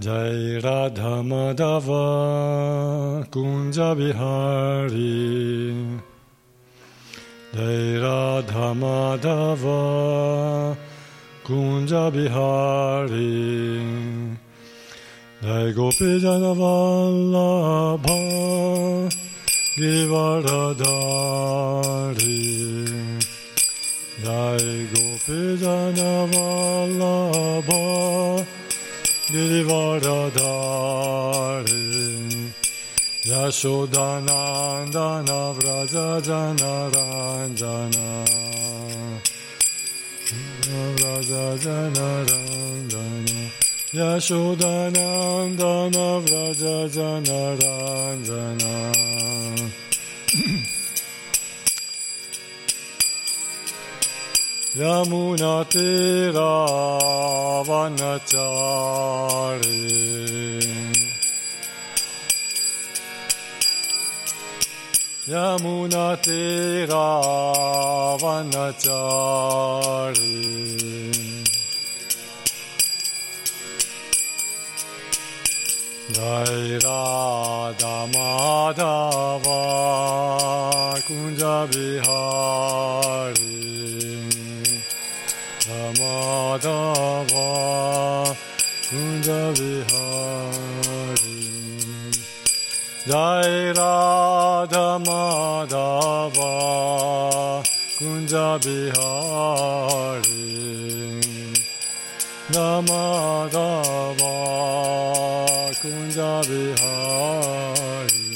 Jai Radha Madhava Kunja Bihari. Jai Radha Madhava Kunja Bihari. Jai Gopi Janavallabha Givaradari Jai Gopi Janavallabha Girivaradari Yashodanandana Vraja Janaranjana Vraja Janaranjana Yashodanandana Vraja Janaranjana Yamunatira Vanachari. Yamunatira Vanachari. Jai Radha Madhava Kunja Bihari Ramadava Kunja Vihari Jai Radha Madhava Kunja Bihari Ramadava Kunja Vihari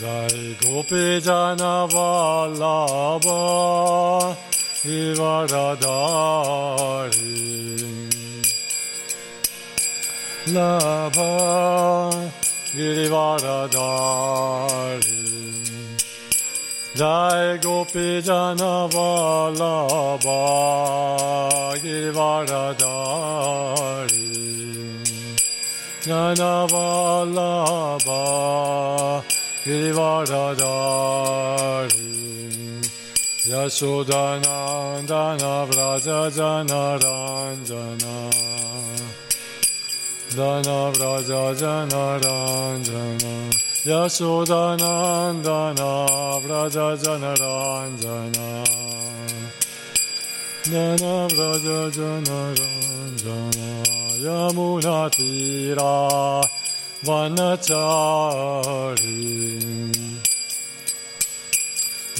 Jai Gopi Jana Vallabha Givaradari Labha Girivaradari Jai Gopi Janavalabha Girivaradari Janavalabha Girivaradari Yashodanandana Vrajajana Ranjana Dana Vrajajana Ranjana Yashodanandana Vrajajana Ranjana Dana Vrajajana Ranjana Yamuna Tira Vanachari.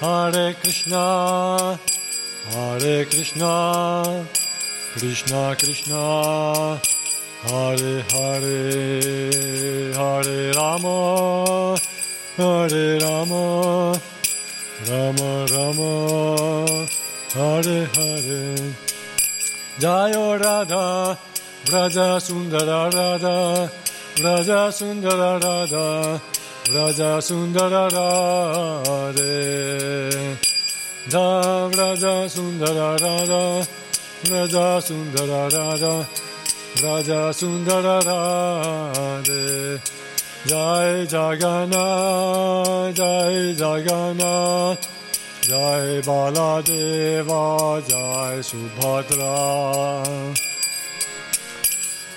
Hare Krishna, Hare Krishna, Krishna Krishna, Hare Hare, Hare Rama, Hare Rama, Rama Rama, Hare Hare. Jayo Radha, Vraja Sundara Radha, Vraja Sundara Radha, Vraja Sundara Radha. Da Vraja Sundara Radha, Vraja Sundara Radha, Vraja Sundara Radha. Jai Jagannath, Jai Jagannath, Jai Baladeva, Jai Subhadra.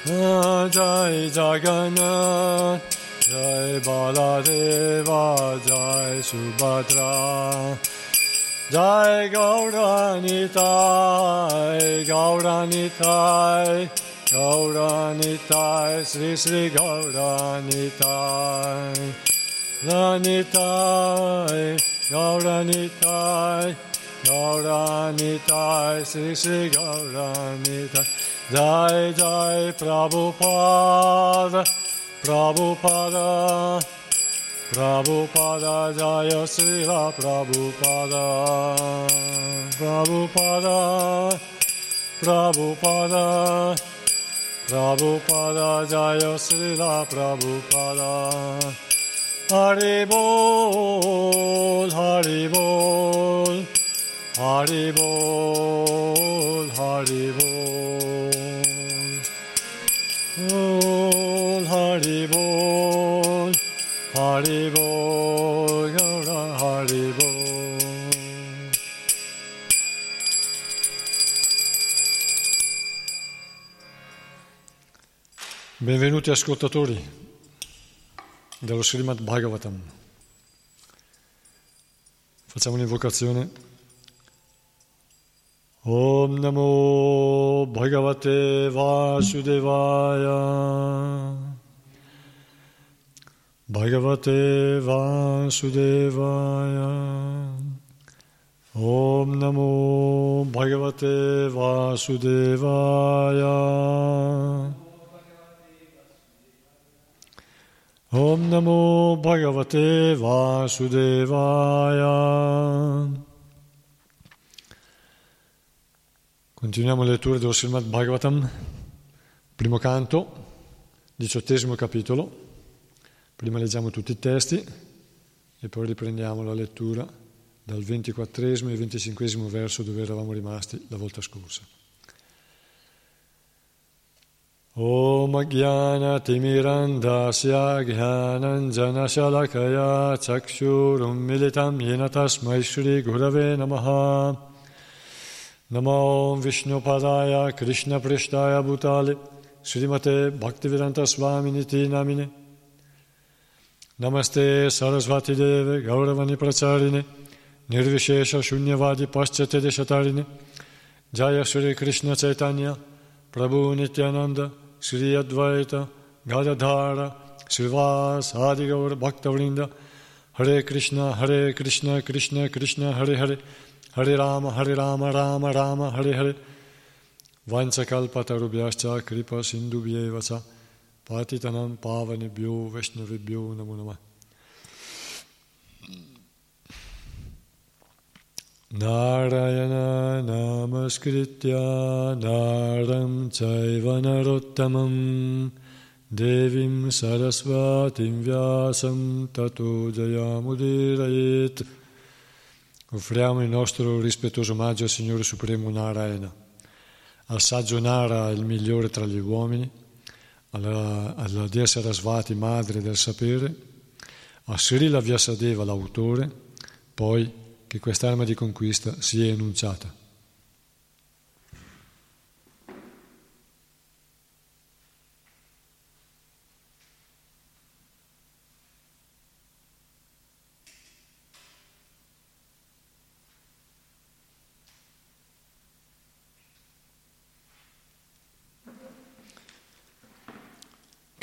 Jai Jagannath, Jai Baladeva, Jai Subhadra. Jai Gauranitai, Gauranitai, Gauranitai, Sri Sri Gauranitai, Ranitai, Gauranitai, Gauranitai, Sri Sri Gauranitai, Jai Jai Prabhupada, Prabhupada, Prabhupada Jaya Srila Prabhupada, Prabhupada, Prabhupada, Prabhupada Jaya Srila Prabhupada. Hari Bol, Hari Bol, Hari Bol, Hari Bol. Bol, Hari Bol, Hari Bol, Gaura Hari Bol. Benvenuti ascoltatori dello Srimad Bhagavatam. Facciamo un'invocazione. Om Namo Bhagavate Vasudevaya. Bhagavate Vasudevaya. Om Namo Bhagavate Vasudevaya. Om Namo Bhagavate Vasudevaya. Continuiamo le letture dello Srimad Bhagavatam, primo canto, diciottesimo capitolo. Prima leggiamo tutti i testi e poi riprendiamo la lettura dal ventiquattresimo e venticinquesimo verso dove eravamo rimasti la volta scorsa. Om Jnana Timirandasya Jnananjana Shalakaya Chakshurum Militam Yena Namo Vishnu Padaya Krishna Prishtaya Bhutale Srimate Bhaktivedanta Swaminiti Namine Namaste Sarasvati Deve Gauravani Pracharine Nirvishesha Shunyavadi Paschate Deshatarine Jaya Shri Krishna Chaitanya Prabhu Nityananda Sri Advaita Gadadhara Srivas Adigaur Bhaktavrinda Hare Krishna Hare Krishna Krishna Krishna Hare Hare Hare Rama Hare Rama Rama Rama Hare Hare. Vanchakalpatarubhyascha Kripa Sindubhyevacha Patitanam Pavanebhyo Vaishnavibhyo Namo Namah. Narayana Namaskritya Naram Chaiva Narottamam Devim Sarasvatim Vyasam Tato Jayamudirayet Offriamo il nostro rispettoso omaggio al Signore Supremo Narayana, al saggio Nara, il migliore tra gli uomini, alla, alla Dea Sarasvati, madre del sapere, a Srila Vyasadeva, l'autore, poi che quest'arma di conquista sia enunciata.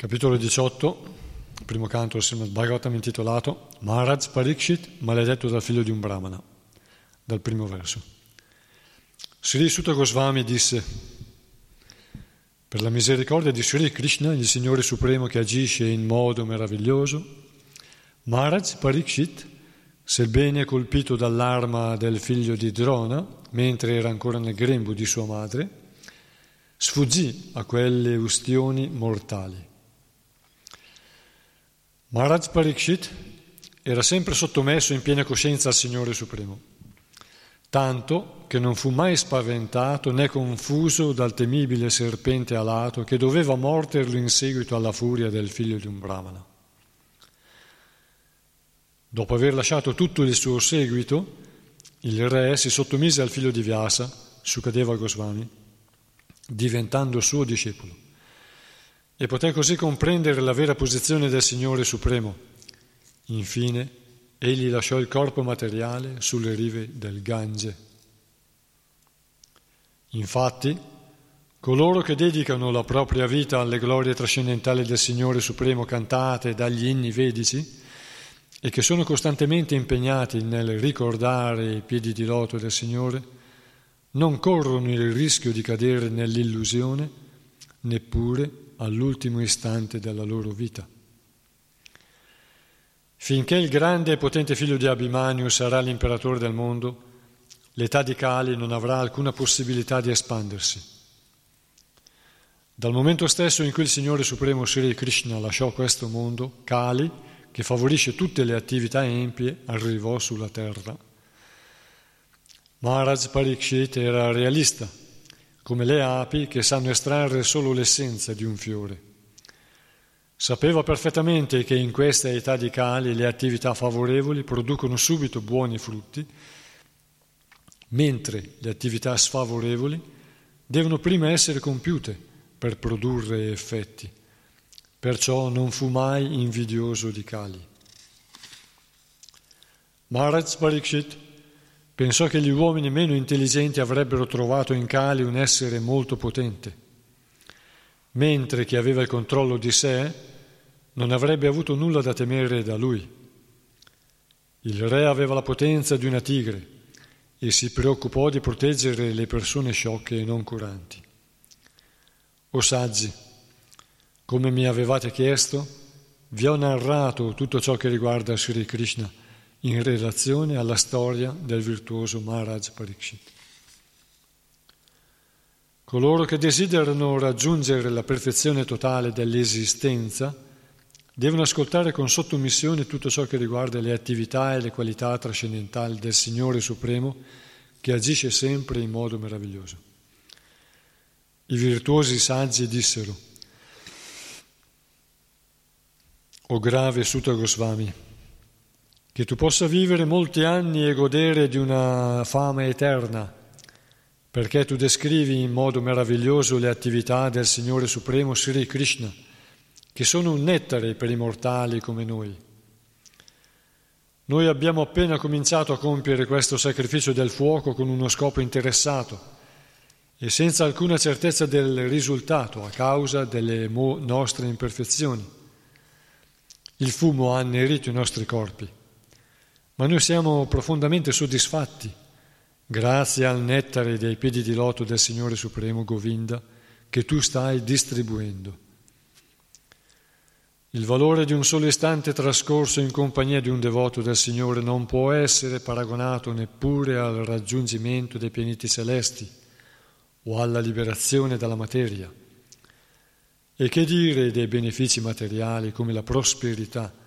Capitolo 18, primo canto del Srimad Bhagavatam intitolato Maharaj Parikshit, maledetto dal figlio di un brahmana, dal primo verso. Sri Sutta Goswami disse per la misericordia di Sri Krishna, il Signore Supremo che agisce in modo meraviglioso, Maharaj Parikshit, sebbene colpito dall'arma del figlio di Drona, mentre era ancora nel grembo di sua madre, sfuggì a quelle ustioni mortali. Maharaj Parikshit era sempre sottomesso in piena coscienza al Signore Supremo, tanto che non fu mai spaventato né confuso dal temibile serpente alato che doveva morderlo in seguito alla furia del figlio di un brahmana. Dopo aver lasciato tutto il suo seguito, il re si sottomise al figlio di Vyasa, Sukadeva Goswami, diventando suo discepolo e poté così comprendere la vera posizione del Signore Supremo. Infine, egli lasciò il corpo materiale sulle rive del Gange. Infatti, coloro che dedicano la propria vita alle glorie trascendentali del Signore Supremo cantate dagli inni vedici e che sono costantemente impegnati nel ricordare i piedi di loto del Signore, non corrono il rischio di cadere nell'illusione, neppure all'ultimo istante della loro vita. Finché il grande e potente figlio di Abhimanyu sarà l'imperatore del mondo, l'età di Kali non avrà alcuna possibilità di espandersi. Dal momento stesso in cui il Signore Supremo Sri Krishna lasciò questo mondo, Kali, che favorisce tutte le attività empie, arrivò sulla terra. Maharaj Parikshit era realista come le api che sanno estrarre solo l'essenza di un fiore. Sapeva perfettamente che in questa età di cali le attività favorevoli producono subito buoni frutti, mentre le attività sfavorevoli devono prima essere compiute per produrre effetti. Perciò non fu mai invidioso di Kali. Maharaj Parikshit Pensò che gli uomini meno intelligenti avrebbero trovato in Kali un essere molto potente, mentre chi aveva il controllo di sé non avrebbe avuto nulla da temere da lui. Il re aveva la potenza di una tigre e si preoccupò di proteggere le persone sciocche e non curanti. O saggi, come mi avevate chiesto, vi ho narrato tutto ciò che riguarda Sri Krishna in relazione alla storia del virtuoso Maharaj Pariksit. Coloro che desiderano raggiungere la perfezione totale dell'esistenza devono ascoltare con sottomissione tutto ciò che riguarda le attività e le qualità trascendentali del Signore Supremo che agisce sempre in modo meraviglioso. I virtuosi saggi dissero, O grave Sutta Goswami, che tu possa vivere molti anni e godere di una fama eterna, perché tu descrivi in modo meraviglioso le attività del Signore Supremo Sri Krishna, che sono un nettare per i mortali come noi. Noi abbiamo appena cominciato a compiere questo sacrificio del fuoco con uno scopo interessato e senza alcuna certezza del risultato a causa delle nostre imperfezioni. Il fumo ha annerito i nostri corpi ma noi siamo profondamente soddisfatti grazie al nettare dei piedi di loto del Signore Supremo Govinda che tu stai distribuendo. Il valore di un solo istante trascorso in compagnia di un devoto del Signore non può essere paragonato neppure al raggiungimento dei pianeti celesti o alla liberazione dalla materia. E che dire dei benefici materiali come la prosperità,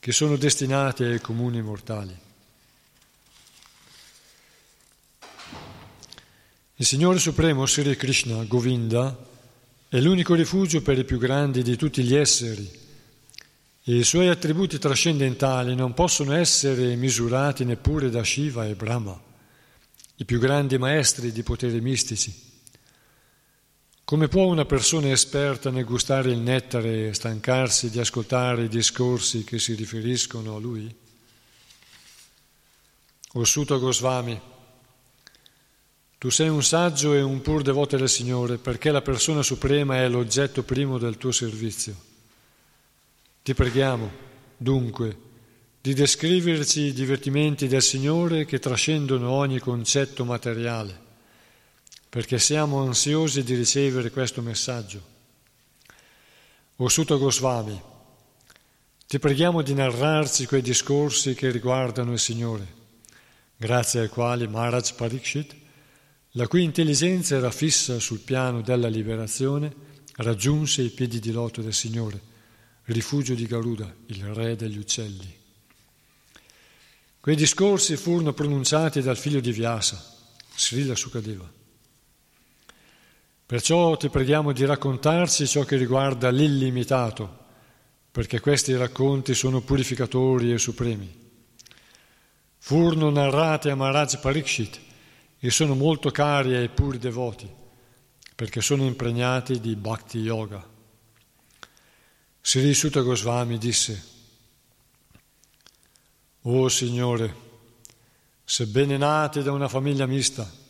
che sono destinati ai comuni mortali. Il Signore Supremo Sri Krishna Govinda è l'unico rifugio per i più grandi di tutti gli esseri e i suoi attributi trascendentali non possono essere misurati neppure da Shiva e Brahma, i più grandi maestri di poteri mistici. Come può una persona esperta nel gustare il nettare stancarsi di ascoltare i discorsi che si riferiscono a lui? Ossuta Goswami, tu sei un saggio e un pur devoto del Signore perché la persona suprema è l'oggetto primo del tuo servizio. Ti preghiamo, dunque, di descriverci i divertimenti del Signore che trascendono ogni concetto materiale, perché siamo ansiosi di ricevere questo messaggio. O Sutta Goswami, ti preghiamo di narrarci quei discorsi che riguardano il Signore, grazie ai quali Maharaj Parikshit, la cui intelligenza era fissa sul piano della liberazione, raggiunse i piedi di loto del Signore, rifugio di Garuda, il re degli uccelli. Quei discorsi furono pronunciati dal figlio di Vyasa, Srila Sukadeva. Perciò ti preghiamo di raccontarci ciò che riguarda l'illimitato, perché questi racconti sono purificatori e supremi. Furono narrati a Maharaj Parikshit e sono molto cari ai puri devoti, perché sono impregnati di bhakti yoga. Sri Sutta Goswami disse, Oh Signore, sebbene nati da una famiglia mista,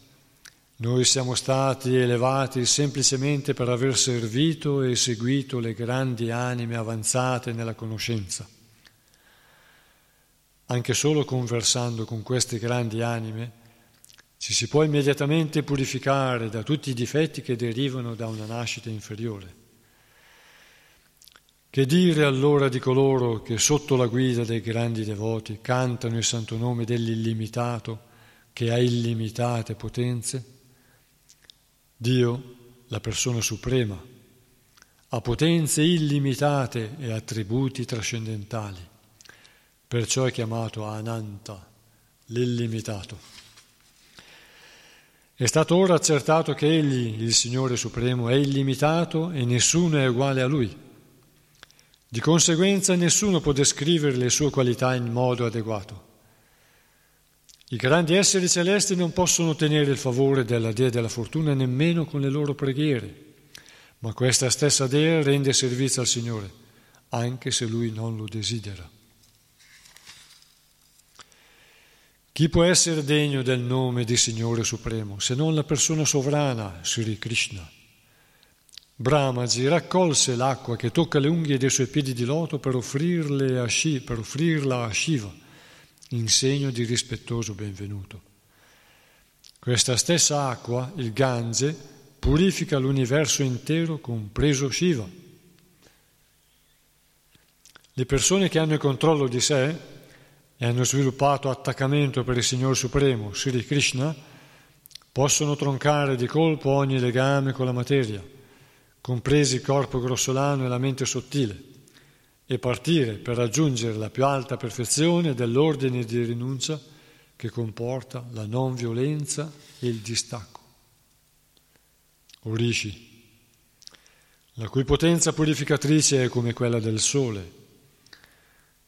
noi siamo stati elevati semplicemente per aver servito e seguito le grandi anime avanzate nella conoscenza. Anche solo conversando con queste grandi anime ci si può immediatamente purificare da tutti i difetti che derivano da una nascita inferiore. Che dire allora di coloro che sotto la guida dei grandi devoti cantano il santo nome dell'illimitato che ha illimitate potenze? Dio, la persona suprema, ha potenze illimitate e attributi trascendentali, perciò è chiamato Ananta, l'illimitato. È stato ora accertato che Egli, il Signore Supremo, è illimitato e nessuno è uguale a Lui. Di conseguenza nessuno può descrivere le sue qualità in modo adeguato. I grandi esseri celesti non possono ottenere il favore della Dea della fortuna nemmeno con le loro preghiere, ma questa stessa Dea rende servizio al Signore, anche se Lui non lo desidera. Chi può essere degno del nome di Signore Supremo se non la persona sovrana, Sri Krishna? Brahmaji raccolse l'acqua che tocca le unghie dei suoi piedi di loto per, offrirla a Shiva in segno di rispettoso benvenuto. Questa stessa acqua, il Gange, purifica l'universo intero, compreso Shiva. Le persone che hanno il controllo di sé e hanno sviluppato attaccamento per il Signore Supremo, Sri Krishna, possono troncare di colpo ogni legame con la materia compresi il corpo grossolano e la mente sottile, e partire per raggiungere la più alta perfezione dell'ordine di rinuncia che comporta la non violenza e il distacco. Orishi, la cui potenza purificatrice è come quella del sole.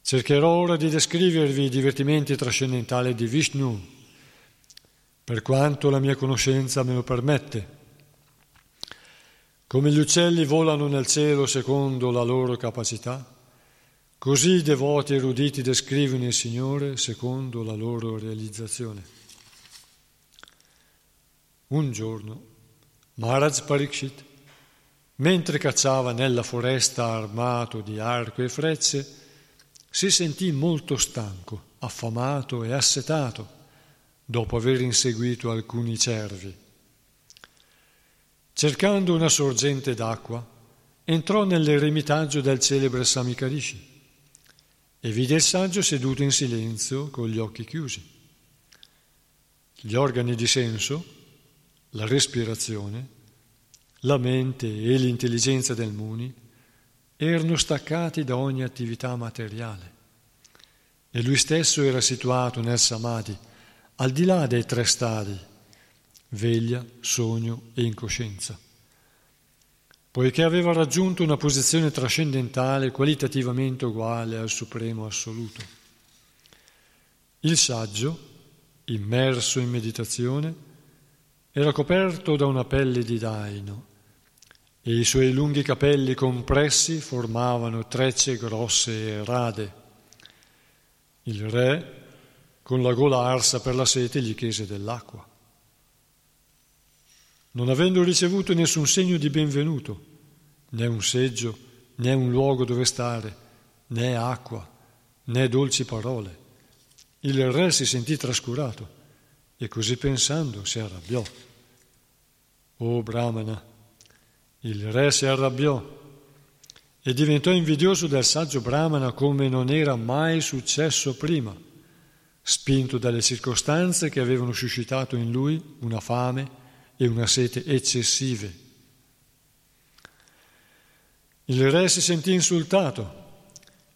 Cercherò ora di descrivervi i divertimenti trascendentali di Vishnu, per quanto la mia conoscenza me lo permette come gli uccelli volano nel cielo secondo la loro capacità, così i devoti eruditi descrivono il Signore secondo la loro realizzazione. Un giorno Maharaj Parikshit, mentre cacciava nella foresta armato di arco e frecce, si sentì molto stanco, affamato e assetato dopo aver inseguito alcuni cervi. Cercando una sorgente d'acqua, entrò nell'eremitaggio del celebre Samikarishi e vide il saggio seduto in silenzio con gli occhi chiusi. Gli organi di senso, la respirazione, la mente e l'intelligenza del Muni erano staccati da ogni attività materiale e lui stesso era situato nel Samadhi, al di là dei tre stadi veglia, sogno e incoscienza. Poiché aveva raggiunto una posizione trascendentale qualitativamente uguale al Supremo Assoluto. Il saggio, immerso in meditazione, era coperto da una pelle di daino e i suoi lunghi capelli compressi formavano trecce grosse e rade. Il re, con la gola arsa per la sete, gli chiese dell'acqua. Non avendo ricevuto nessun segno di benvenuto, né un seggio, né un luogo dove stare, né acqua, né dolci parole. Il re si sentì trascurato e così pensando si arrabbiò. O Brahmana, il re si arrabbiò e diventò invidioso del saggio Brahmana come non era mai successo prima, spinto dalle circostanze che avevano suscitato in lui una fame e una sete eccessive. Il re si sentì insultato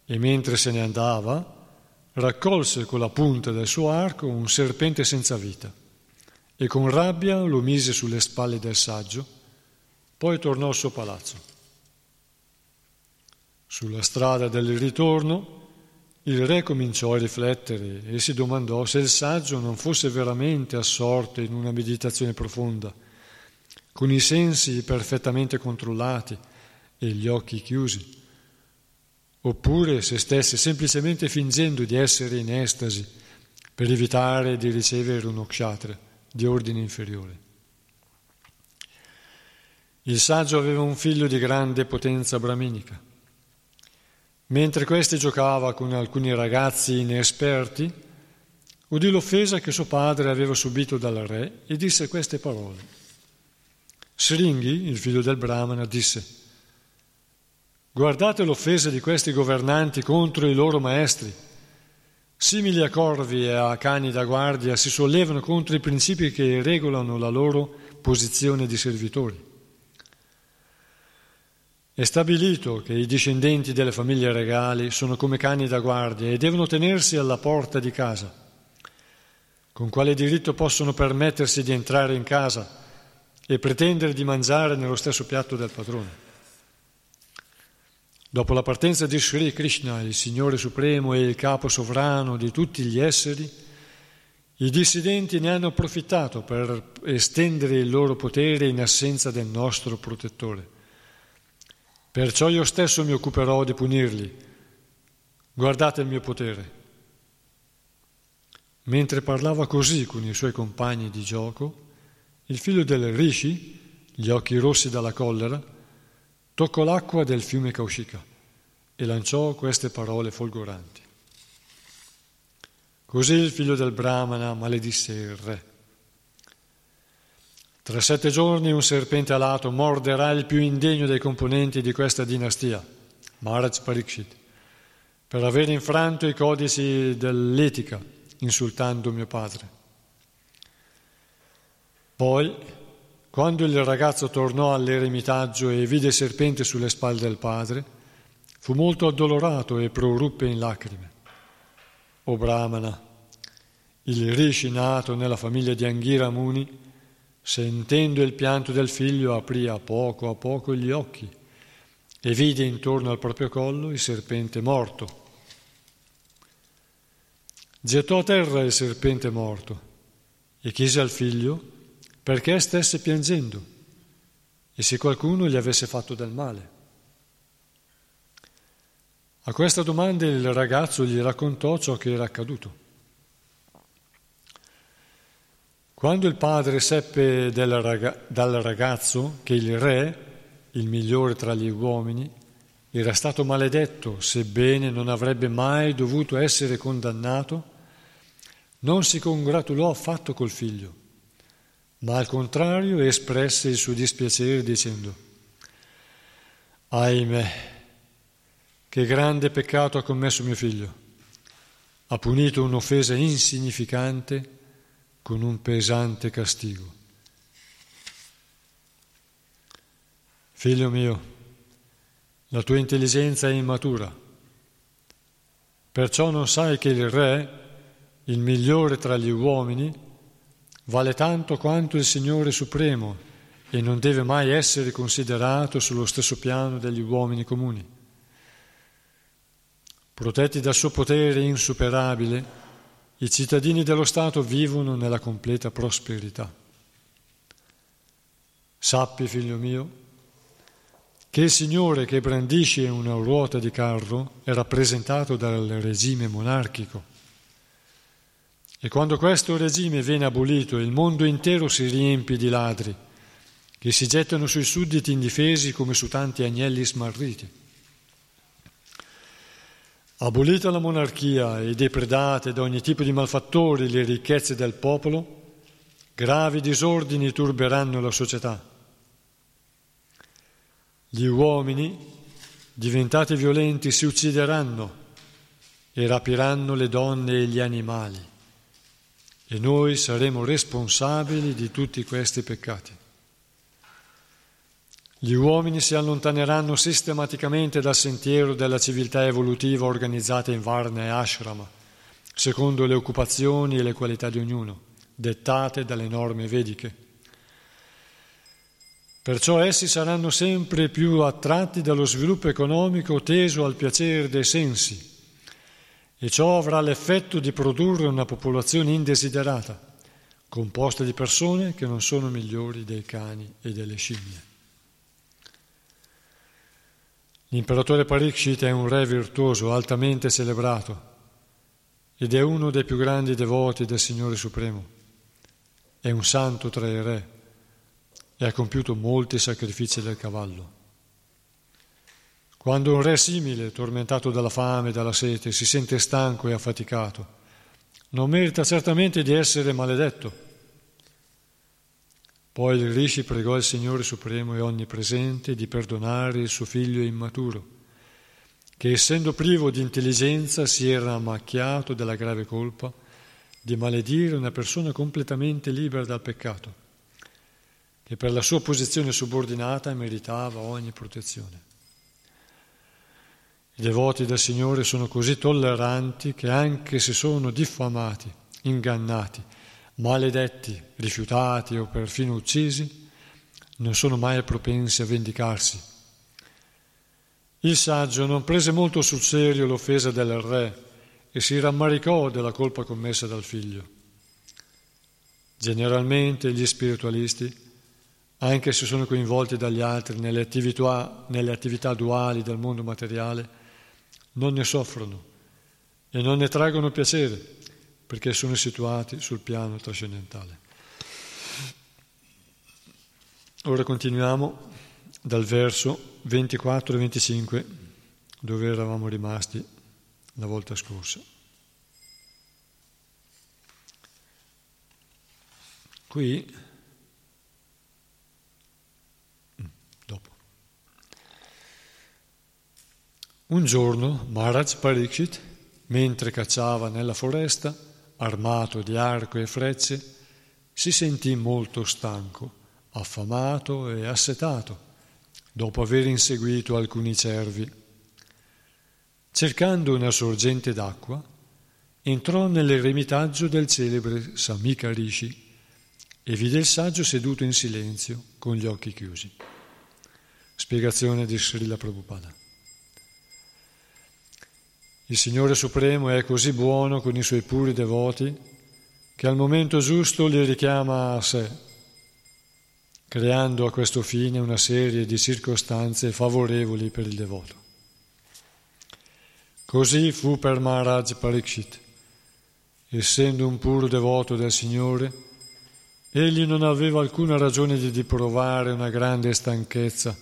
e mentre se ne andava raccolse con la punta del suo arco un serpente senza vita e con rabbia lo mise sulle spalle del saggio, poi tornò al suo palazzo. Sulla strada del ritorno il re cominciò a riflettere e si domandò se il saggio non fosse veramente assorto in una meditazione profonda, con i sensi perfettamente controllati e gli occhi chiusi, oppure se stesse semplicemente fingendo di essere in estasi per evitare di ricevere uno kshatra di ordine inferiore. Il saggio aveva un figlio di grande potenza brahminica Mentre questi giocava con alcuni ragazzi inesperti, udì l'offesa che suo padre aveva subito dal re e disse queste parole. Sringhi, il figlio del Brahmana, disse Guardate l'offesa di questi governanti contro i loro maestri. Simili a corvi e a cani da guardia si sollevano contro i principi che regolano la loro posizione di servitori. È stabilito che i discendenti delle famiglie regali sono come cani da guardia e devono tenersi alla porta di casa. Con quale diritto possono permettersi di entrare in casa e pretendere di mangiare nello stesso piatto del padrone? Dopo la partenza di Sri Krishna, il Signore Supremo e il capo sovrano di tutti gli esseri, i dissidenti ne hanno approfittato per estendere il loro potere in assenza del nostro protettore. Perciò io stesso mi occuperò di punirli. Guardate il mio potere. Mentre parlava così con i suoi compagni di gioco, il figlio del Rishi, gli occhi rossi dalla collera, toccò l'acqua del fiume Kaushika e lanciò queste parole folgoranti. Così il figlio del Brahmana maledisse il re. Tra sette giorni un serpente alato morderà il più indegno dei componenti di questa dinastia, Maharaj Parikshit, per aver infranto i codici dell'etica, insultando mio padre. Poi, quando il ragazzo tornò all'eremitaggio e vide il serpente sulle spalle del padre, fu molto addolorato e proruppe in lacrime. O Brahmana, il rishi nato nella famiglia di Anghira Muni, Sentendo il pianto del figlio aprì a poco a poco gli occhi e vide intorno al proprio collo il serpente morto. Gettò a terra il serpente morto e chiese al figlio perché stesse piangendo e se qualcuno gli avesse fatto del male. A questa domanda il ragazzo gli raccontò ciò che era accaduto. Quando il padre seppe dal ragazzo che il re, il migliore tra gli uomini, era stato maledetto, sebbene non avrebbe mai dovuto essere condannato, non si congratulò affatto col figlio, ma al contrario espresse il suo dispiacere dicendo, ahimè, che grande peccato ha commesso mio figlio, ha punito un'offesa insignificante con un pesante castigo. Figlio mio, la tua intelligenza è immatura, perciò non sai che il Re, il migliore tra gli uomini, vale tanto quanto il Signore Supremo e non deve mai essere considerato sullo stesso piano degli uomini comuni. Protetti dal suo potere insuperabile, i cittadini dello Stato vivono nella completa prosperità. Sappi, figlio mio, che il Signore che brandisce una ruota di carro è rappresentato dal regime monarchico. E quando questo regime viene abolito, il mondo intero si riempie di ladri che si gettano sui sudditi indifesi come su tanti agnelli smarriti. Abolita la monarchia e depredate da ogni tipo di malfattori le ricchezze del popolo, gravi disordini turberanno la società. Gli uomini, diventati violenti, si uccideranno e rapiranno le donne e gli animali e noi saremo responsabili di tutti questi peccati. Gli uomini si allontaneranno sistematicamente dal sentiero della civiltà evolutiva organizzata in Varna e Ashrama, secondo le occupazioni e le qualità di ognuno, dettate dalle norme vediche. Perciò essi saranno sempre più attratti dallo sviluppo economico teso al piacere dei sensi e ciò avrà l'effetto di produrre una popolazione indesiderata, composta di persone che non sono migliori dei cani e delle scimmie. L'imperatore Parikshit è un re virtuoso, altamente celebrato, ed è uno dei più grandi devoti del Signore Supremo. È un santo tra i re e ha compiuto molti sacrifici del cavallo. Quando un re simile, tormentato dalla fame e dalla sete, si sente stanco e affaticato, non merita certamente di essere maledetto. Poi il Rishi pregò il Signore Supremo e Onnipresente di perdonare il suo figlio immaturo, che essendo privo di intelligenza si era macchiato della grave colpa di maledire una persona completamente libera dal peccato, che per la sua posizione subordinata meritava ogni protezione. I devoti del Signore sono così tolleranti che anche se sono diffamati, ingannati, maledetti, rifiutati o perfino uccisi, non sono mai propensi a vendicarsi. Il saggio non prese molto sul serio l'offesa del re e si rammaricò della colpa commessa dal figlio. Generalmente gli spiritualisti, anche se sono coinvolti dagli altri nelle attività, nelle attività duali del mondo materiale, non ne soffrono e non ne traggono piacere perché sono situati sul piano trascendentale. Ora continuiamo dal verso 24 e 25 dove eravamo rimasti la volta scorsa. Qui Un giorno Maharaj Pariksit, mentre cacciava nella foresta, armato di arco e frecce, si sentì molto stanco, affamato e assetato, dopo aver inseguito alcuni cervi. Cercando una sorgente d'acqua, entrò nell'eremitaggio del celebre Samika Rishi e vide il saggio seduto in silenzio con gli occhi chiusi. Spiegazione di Srila Prabhupada. Il Signore Supremo è così buono con i suoi puri devoti che al momento giusto li richiama a sé, creando a questo fine una serie di circostanze favorevoli per il devoto. Così fu per Maharaj Parikshit. Essendo un puro devoto del Signore, egli non aveva alcuna ragione di provare una grande stanchezza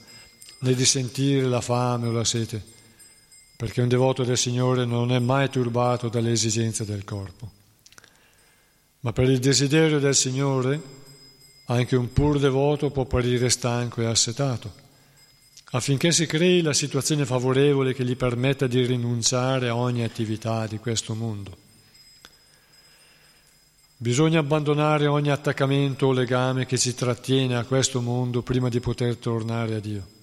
né di sentire la fame o la sete perché un devoto del Signore non è mai turbato dalle esigenze del corpo. Ma per il desiderio del Signore anche un pur devoto può apparire stanco e assetato, affinché si crei la situazione favorevole che gli permetta di rinunciare a ogni attività di questo mondo. Bisogna abbandonare ogni attaccamento o legame che ci trattiene a questo mondo prima di poter tornare a Dio.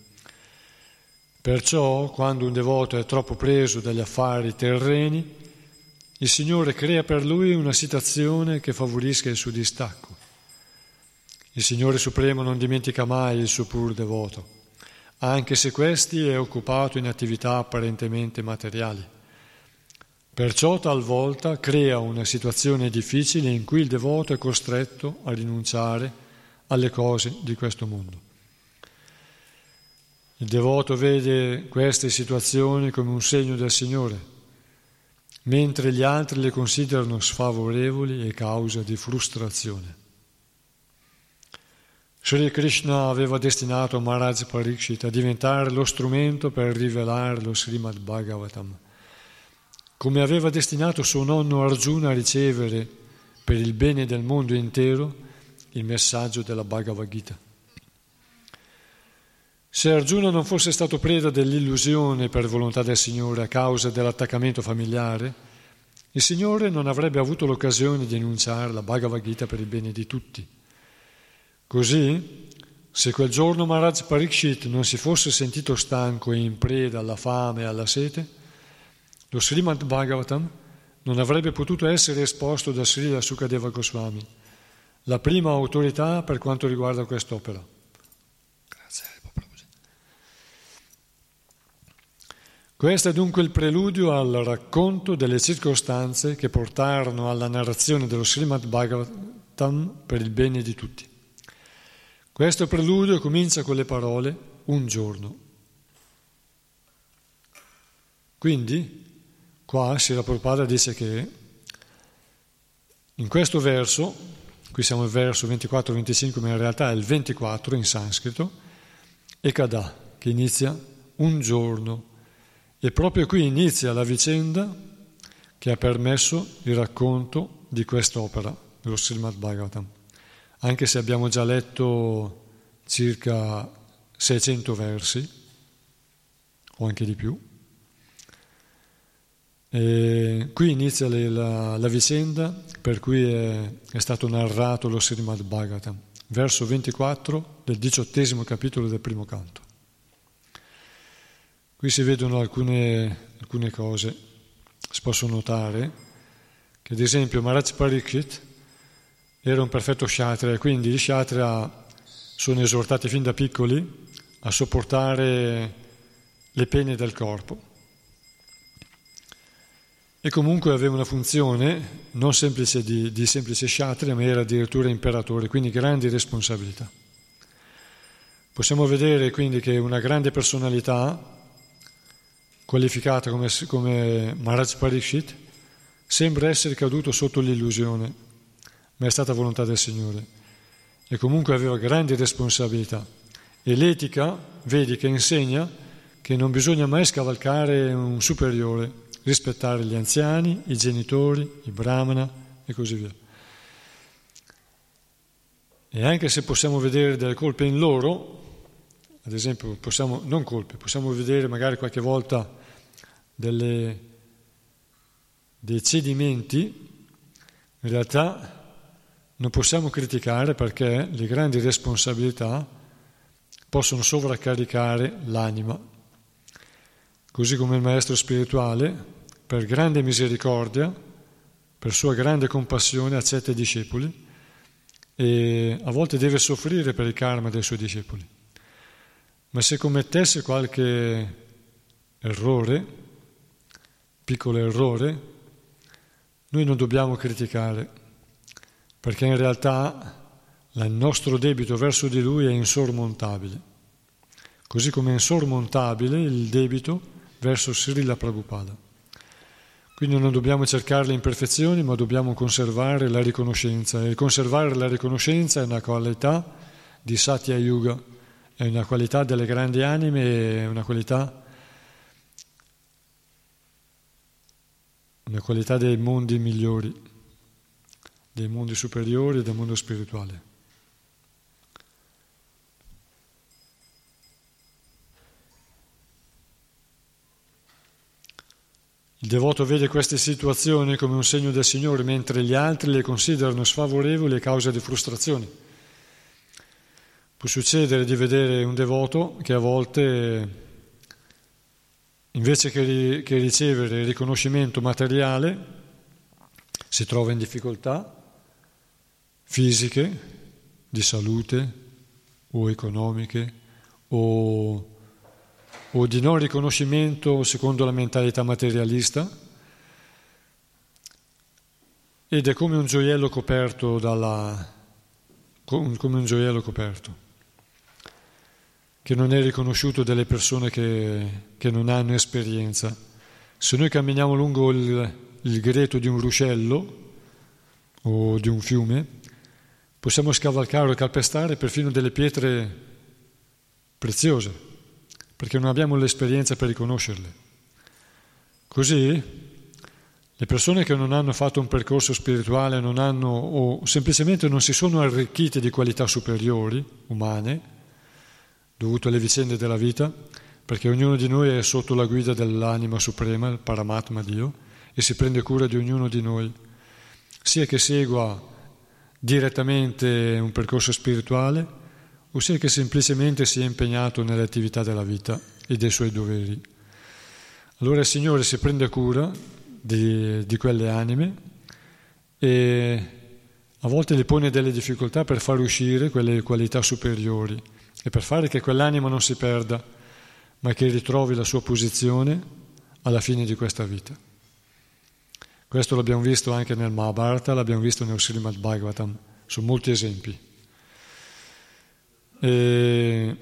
Perciò, quando un devoto è troppo preso dagli affari terreni, il Signore crea per lui una situazione che favorisca il suo distacco. Il Signore Supremo non dimentica mai il suo pur devoto, anche se questi è occupato in attività apparentemente materiali. Perciò talvolta crea una situazione difficile in cui il devoto è costretto a rinunciare alle cose di questo mondo. Il devoto vede queste situazioni come un segno del Signore, mentre gli altri le considerano sfavorevoli e causa di frustrazione. Sri Krishna aveva destinato Maharaj Parikshit a diventare lo strumento per rivelare lo Srimad Bhagavatam, come aveva destinato suo nonno Arjuna a ricevere per il bene del mondo intero il messaggio della Bhagavad Gita. Se Arjuna non fosse stato preda dell'illusione per volontà del Signore a causa dell'attaccamento familiare, il Signore non avrebbe avuto l'occasione di enunciare la Bhagavad Gita per il bene di tutti. Così, se quel giorno Maharaj Parikshit non si fosse sentito stanco e in preda alla fame e alla sete, lo Srimad Bhagavatam non avrebbe potuto essere esposto da Srila Sukadeva Goswami, la prima autorità per quanto riguarda quest'opera. Grazie, Questo è dunque il preludio al racconto delle circostanze che portarono alla narrazione dello Srimad Bhagavatam per il bene di tutti. Questo preludio comincia con le parole un giorno. Quindi Qua Srila Prabhupada dice che in questo verso, qui siamo al verso 24-25, ma in realtà è il 24 in sanscrito, Ekada, che inizia un giorno. E proprio qui inizia la vicenda che ha permesso il racconto di quest'opera, dello Srimad Bhagavatam. Anche se abbiamo già letto circa 600 versi, o anche di più, e qui inizia la, la, vicenda per cui è, è, stato narrato lo Srimad Bhagavatam, verso 24 del diciottesimo capitolo del primo canto. Qui si vedono alcune, alcune cose, si possono notare che ad esempio Maharaj Pariksit era un perfetto kshatriya, quindi gli kshatriya sono esortati fin da piccoli a sopportare le pene del corpo e comunque aveva una funzione non semplice di, di semplice sciatria, ma era addirittura imperatore, quindi grandi responsabilità. Possiamo vedere quindi che una grande personalità, qualificata come, come Maharaj Parikshit, sembra essere caduto sotto l'illusione, ma è stata volontà del Signore. E comunque aveva grandi responsabilità. E l'etica, vedi, che insegna che non bisogna mai scavalcare un superiore, rispettare gli anziani, i genitori, i brahmana e così via. E anche se possiamo vedere delle colpe in loro, ad esempio, possiamo, non colpe, possiamo vedere magari qualche volta delle, dei cedimenti, in realtà non possiamo criticare perché le grandi responsabilità possono sovraccaricare l'anima così come il Maestro spirituale, per grande misericordia, per sua grande compassione, accetta i discepoli e a volte deve soffrire per il karma dei suoi discepoli. Ma se commettesse qualche errore, piccolo errore, noi non dobbiamo criticare, perché in realtà il nostro debito verso di lui è insormontabile, così come è insormontabile il debito verso Srila Prabhupada. Quindi non dobbiamo cercare le imperfezioni, ma dobbiamo conservare la riconoscenza. E conservare la riconoscenza è una qualità di Satya Yuga, è una qualità delle grandi anime, è una qualità, una qualità dei mondi migliori, dei mondi superiori e del mondo spirituale. Il devoto vede queste situazioni come un segno del Signore, mentre gli altri le considerano sfavorevoli a causa di frustrazioni. Può succedere di vedere un devoto che a volte, invece che, che ricevere riconoscimento materiale, si trova in difficoltà fisiche, di salute o economiche o o di non riconoscimento secondo la mentalità materialista. Ed è come un gioiello coperto dalla come un gioiello coperto che non è riconosciuto dalle persone che, che non hanno esperienza. Se noi camminiamo lungo il, il greto di un ruscello o di un fiume, possiamo scavalcare o calpestare perfino delle pietre preziose perché non abbiamo l'esperienza per riconoscerle. Così Le persone che non hanno fatto un percorso spirituale non hanno, o semplicemente non si sono arricchite di qualità superiori, umane, dovute alle vicende della vita, perché ognuno di noi è sotto la guida dell'anima suprema, il Paramatma Dio, e si prende cura di ognuno di noi, sia che segua direttamente un percorso spirituale, o sia che semplicemente sia impegnato nelle attività della vita e dei suoi doveri. Allora il Signore si prende cura di, di quelle anime e a volte le pone delle difficoltà per far uscire quelle qualità superiori e per fare che quell'anima non si perda, ma che ritrovi la sua posizione alla fine di questa vita. Questo l'abbiamo visto anche nel Mahabharata, l'abbiamo visto nel Srimad Bhagavatam, su molti esempi. E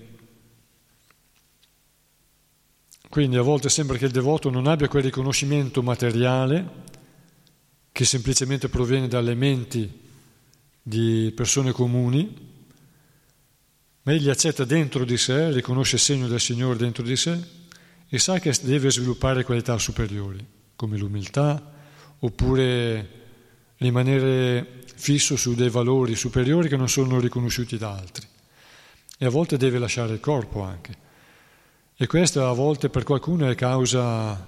quindi a volte sembra che il devoto non abbia quel riconoscimento materiale che semplicemente proviene dalle menti di persone comuni, ma egli accetta dentro di sé, riconosce il segno del Signore dentro di sé e sa che deve sviluppare qualità superiori, come l'umiltà, oppure rimanere fisso su dei valori superiori che non sono riconosciuti da altri. E a volte deve lasciare il corpo anche e questo a volte per qualcuno è causa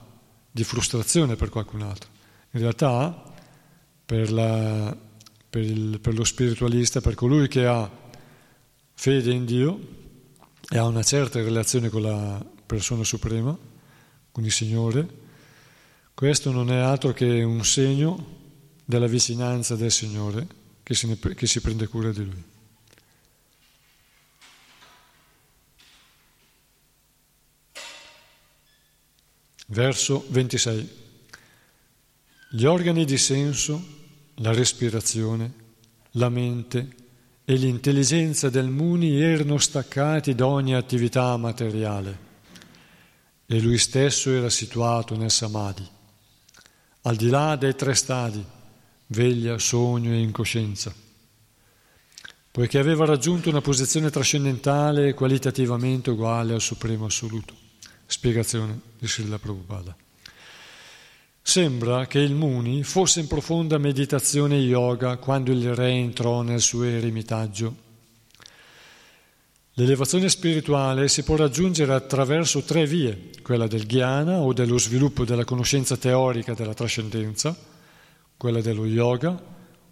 di frustrazione per qualcun altro. In realtà, per, la, per, il, per lo spiritualista, per colui che ha fede in Dio e ha una certa relazione con la persona suprema, con il Signore, questo non è altro che un segno della vicinanza del Signore che, ne, che si prende cura di Lui. Verso 26. Gli organi di senso, la respirazione, la mente e l'intelligenza del Muni erano staccati da ogni attività materiale e lui stesso era situato nel Samadhi, al di là dei tre stadi, veglia, sogno e incoscienza, poiché aveva raggiunto una posizione trascendentale qualitativamente uguale al Supremo Assoluto. Spiegazione di Srila Prabhupada. Sembra che il Muni fosse in profonda meditazione yoga quando il re entrò nel suo eremitaggio. L'elevazione spirituale si può raggiungere attraverso tre vie, quella del jnana o dello sviluppo della conoscenza teorica della trascendenza, quella dello yoga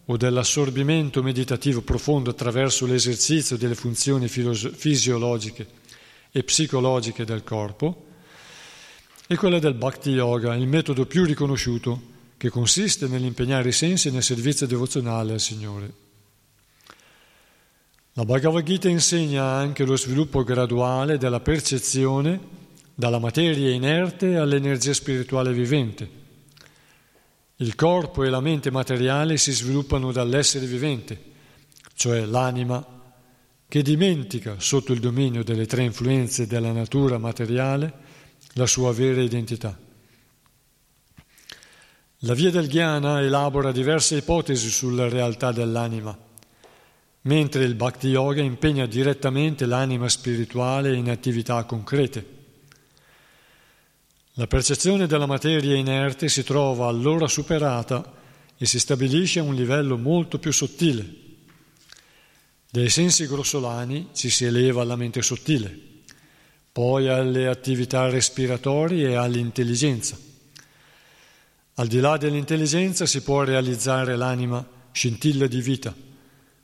o dell'assorbimento meditativo profondo attraverso l'esercizio delle funzioni fisiologiche e psicologiche del corpo, e quella del Bhakti Yoga, il metodo più riconosciuto che consiste nell'impegnare i sensi nel servizio devozionale al Signore. La Bhagavad Gita insegna anche lo sviluppo graduale della percezione dalla materia inerte all'energia spirituale vivente. Il corpo e la mente materiale si sviluppano dall'essere vivente, cioè l'anima, che dimentica, sotto il dominio delle tre influenze della natura materiale, la sua vera identità. La via del Jnana elabora diverse ipotesi sulla realtà dell'anima, mentre il Bhakti Yoga impegna direttamente l'anima spirituale in attività concrete. La percezione della materia inerte si trova allora superata e si stabilisce a un livello molto più sottile. Dai sensi grossolani ci si eleva alla mente sottile poi alle attività respiratorie e all'intelligenza. Al di là dell'intelligenza si può realizzare l'anima scintilla di vita,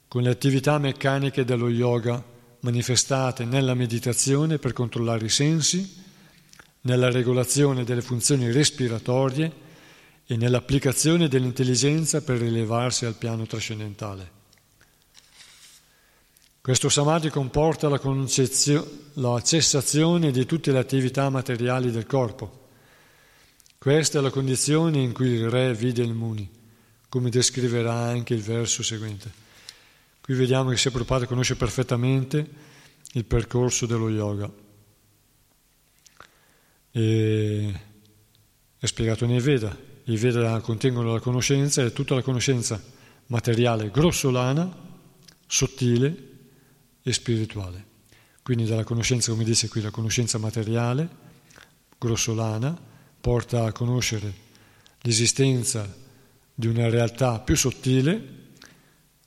con le attività meccaniche dello yoga manifestate nella meditazione per controllare i sensi, nella regolazione delle funzioni respiratorie e nell'applicazione dell'intelligenza per rilevarsi al piano trascendentale. Questo samadhi comporta la, la cessazione di tutte le attività materiali del corpo. Questa è la condizione in cui il re vide il Muni, come descriverà anche il verso seguente. Qui vediamo che Prabhupada conosce perfettamente il percorso dello yoga. E è spiegato nei Veda. I Veda contengono la conoscenza e tutta la conoscenza materiale grossolana, sottile, e spirituale. Quindi dalla conoscenza, come dice qui, la conoscenza materiale, grossolana, porta a conoscere l'esistenza di una realtà più sottile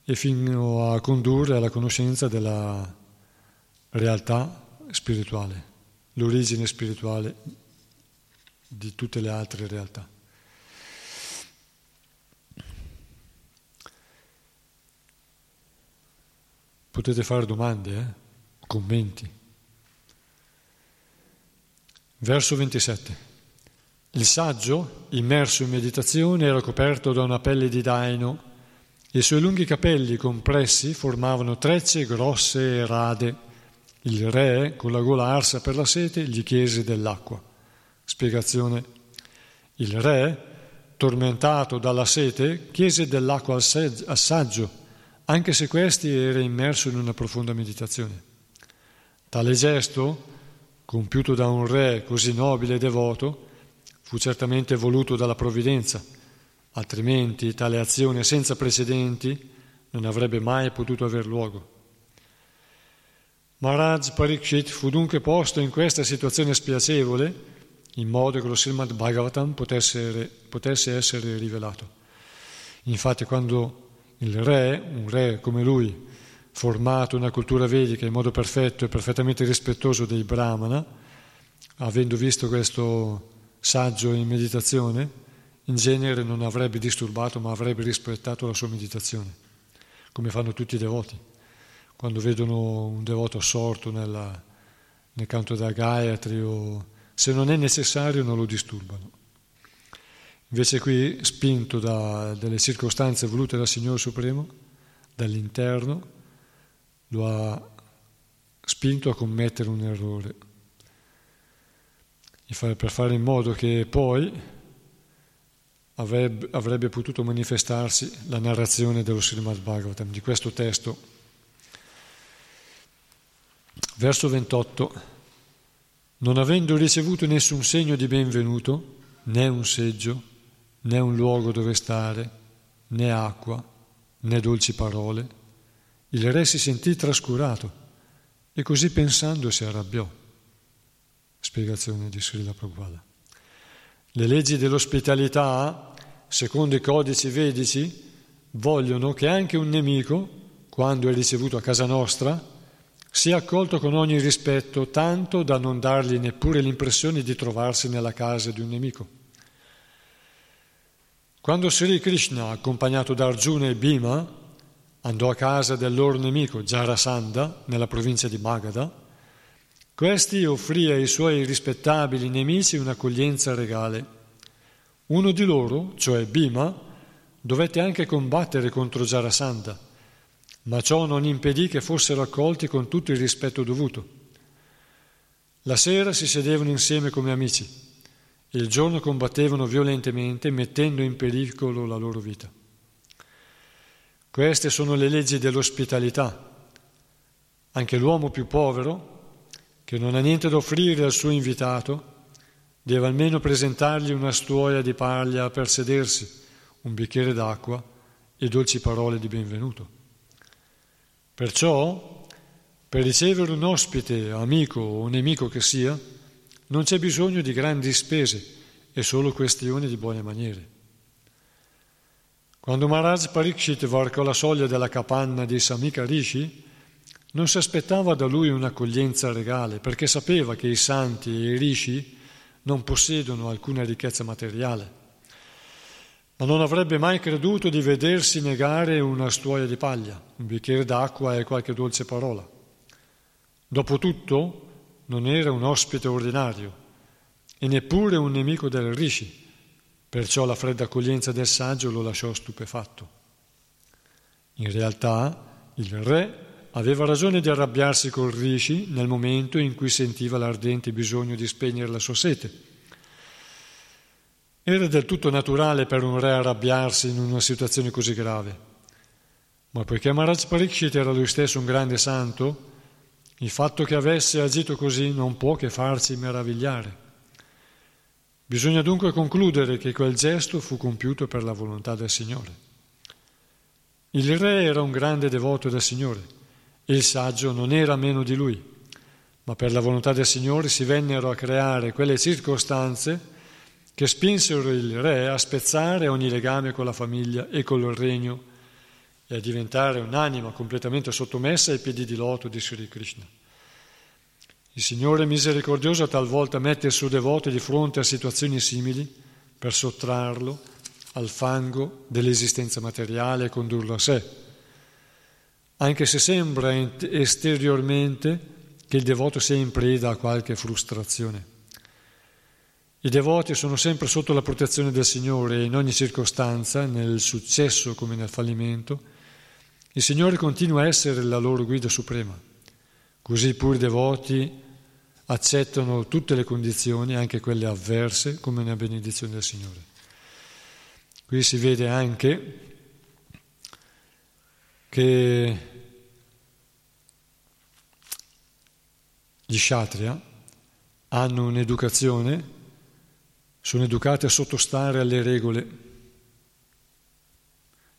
e fino a condurre alla conoscenza della realtà spirituale, l'origine spirituale di tutte le altre realtà. Potete fare domande, eh? commenti. Verso 27. Il saggio, immerso in meditazione, era coperto da una pelle di daino i suoi lunghi capelli compressi formavano trecce grosse e rade. Il re, con la gola arsa per la sete, gli chiese dell'acqua. Spiegazione. Il re, tormentato dalla sete, chiese dell'acqua al, saggio, anche se questi era immerso in una profonda meditazione. Tale gesto, compiuto da un re così nobile e devoto, fu certamente voluto dalla provvidenza altrimenti tale azione senza precedenti non avrebbe mai potuto aver luogo. Maharaj Parikshit fu dunque posto in questa situazione spiacevole in modo che lo Srimad Bhagavatam potesse, potesse essere rivelato. Infatti quando il re, un re come lui, formato in una cultura vedica in modo perfetto e perfettamente rispettoso dei brahmana, avendo visto questo saggio in meditazione, in genere non avrebbe disturbato ma avrebbe rispettato la sua meditazione, come fanno tutti i devoti. Quando vedono un devoto assorto nella, nel canto della Gayatri o se non è necessario non lo disturbano. Invece qui, spinto da delle circostanze volute dal Signore Supremo, dall'interno, lo ha spinto a commettere un errore, per fare in modo che poi avrebbe, avrebbe potuto manifestarsi la narrazione dello Srimad Bhagavatam, di questo testo. Verso 28. Non avendo ricevuto nessun segno di benvenuto, né un seggio, né un luogo dove stare, né acqua, né dolci parole, il re si sentì trascurato e così pensando si arrabbiò. Spiegazione di Srila Prabhupada. Le leggi dell'ospitalità, secondo i codici vedici, vogliono che anche un nemico, quando è ricevuto a casa nostra, sia accolto con ogni rispetto, tanto da non dargli neppure l'impressione di trovarsi nella casa di un nemico. Quando Sri Krishna, accompagnato da Arjuna e Bhima, andò a casa del loro nemico Jarasandha, nella provincia di Magadha, questi offrì ai suoi rispettabili nemici un'accoglienza regale. Uno di loro, cioè Bhima, dovette anche combattere contro Jarasandha, ma ciò non impedì che fossero accolti con tutto il rispetto dovuto. La sera si sedevano insieme come amici e il giorno combattevano violentemente mettendo in pericolo la loro vita. Queste sono le leggi dell'ospitalità. Anche l'uomo più povero, che non ha niente da offrire al suo invitato, deve almeno presentargli una stuoia di paglia per sedersi, un bicchiere d'acqua e dolci parole di benvenuto. Perciò, per ricevere un ospite, amico o nemico che sia, non c'è bisogno di grandi spese, è solo questione di buone maniere. Quando Maharaj Parikshit varcò la soglia della capanna di Samika Rishi, non si aspettava da lui un'accoglienza regale, perché sapeva che i santi e i rishi non possiedono alcuna ricchezza materiale, ma non avrebbe mai creduto di vedersi negare una stuoia di paglia, un bicchiere d'acqua e qualche dolce parola. Dopotutto non era un ospite ordinario e neppure un nemico del rishi, perciò la fredda accoglienza del saggio lo lasciò stupefatto. In realtà il re Aveva ragione di arrabbiarsi col Rishi nel momento in cui sentiva l'ardente bisogno di spegnere la sua sete. Era del tutto naturale per un re arrabbiarsi in una situazione così grave. Ma poiché Maharaj Parikshit era lui stesso un grande santo, il fatto che avesse agito così non può che farci meravigliare. Bisogna dunque concludere che quel gesto fu compiuto per la volontà del Signore. Il re era un grande devoto del Signore il saggio non era meno di lui, ma per la volontà del Signore si vennero a creare quelle circostanze che spinsero il re a spezzare ogni legame con la famiglia e col regno e a diventare un'anima completamente sottomessa ai piedi di loto di Sri Krishna. Il Signore misericordioso talvolta mette il suo devoto di fronte a situazioni simili per sottrarlo al fango dell'esistenza materiale e condurlo a sé, anche se sembra esteriormente che il devoto sia in preda a qualche frustrazione. I devoti sono sempre sotto la protezione del Signore e in ogni circostanza, nel successo come nel fallimento, il Signore continua a essere la loro guida suprema. Così pure i devoti accettano tutte le condizioni, anche quelle avverse, come una benedizione del Signore. Qui si vede anche che gli kshatriya hanno un'educazione, sono educati a sottostare alle regole.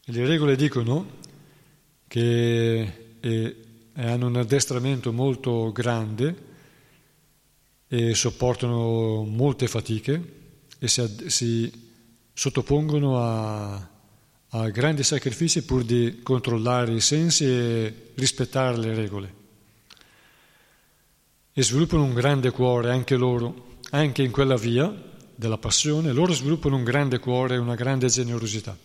E le regole dicono che eh, hanno un addestramento molto grande e sopportano molte fatiche e si, si sottopongono a, a grandi sacrifici pur di controllare i sensi e rispettare le regole e sviluppano un grande cuore anche loro, anche in quella via della passione, loro sviluppano un grande cuore e una grande generosità.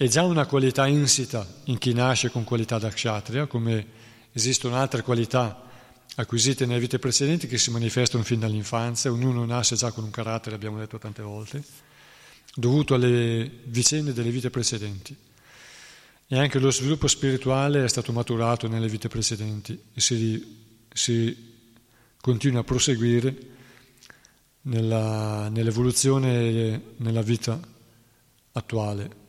È già una qualità insita in chi nasce con qualità da kshatriya, come esistono altre qualità acquisite nelle vite precedenti che si manifestano fin dall'infanzia, ognuno nasce già con un carattere, abbiamo detto tante volte, dovuto alle vicende delle vite precedenti. E anche lo sviluppo spirituale è stato maturato nelle vite precedenti e si, si continua a proseguire nella, nell'evoluzione nella vita attuale.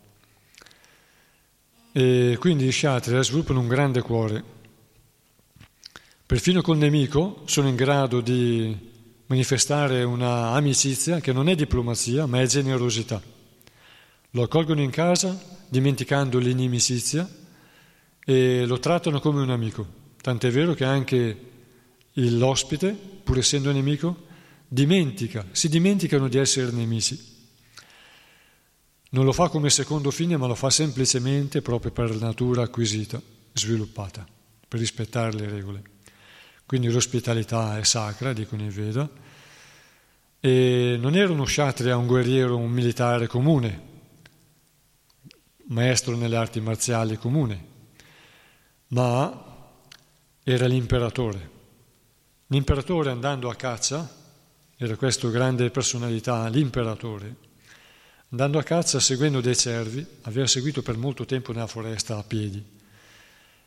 E quindi i Kshatriya sviluppano un grande cuore. Perfino col nemico sono in grado di manifestare una amicizia che non è diplomazia, ma è generosità. Lo accolgono in casa dimenticando l'inimicizia e lo trattano come un amico. Tant'è vero che anche l'ospite, pur essendo nemico, dimentica, si dimenticano di essere nemici. Non lo fa come secondo fine, ma lo fa semplicemente proprio per natura acquisita, sviluppata, per rispettare le regole. Quindi l'ospitalità è sacra, dicono i Veda, e non era uno kshatriya, un guerriero, un militare comune, maestro nelle arti marziali comune, ma era l'imperatore L'imperatore andando a caccia, era questa grande personalità, l'imperatore, andando a caccia seguendo dei cervi, aveva seguito per molto tempo nella foresta a piedi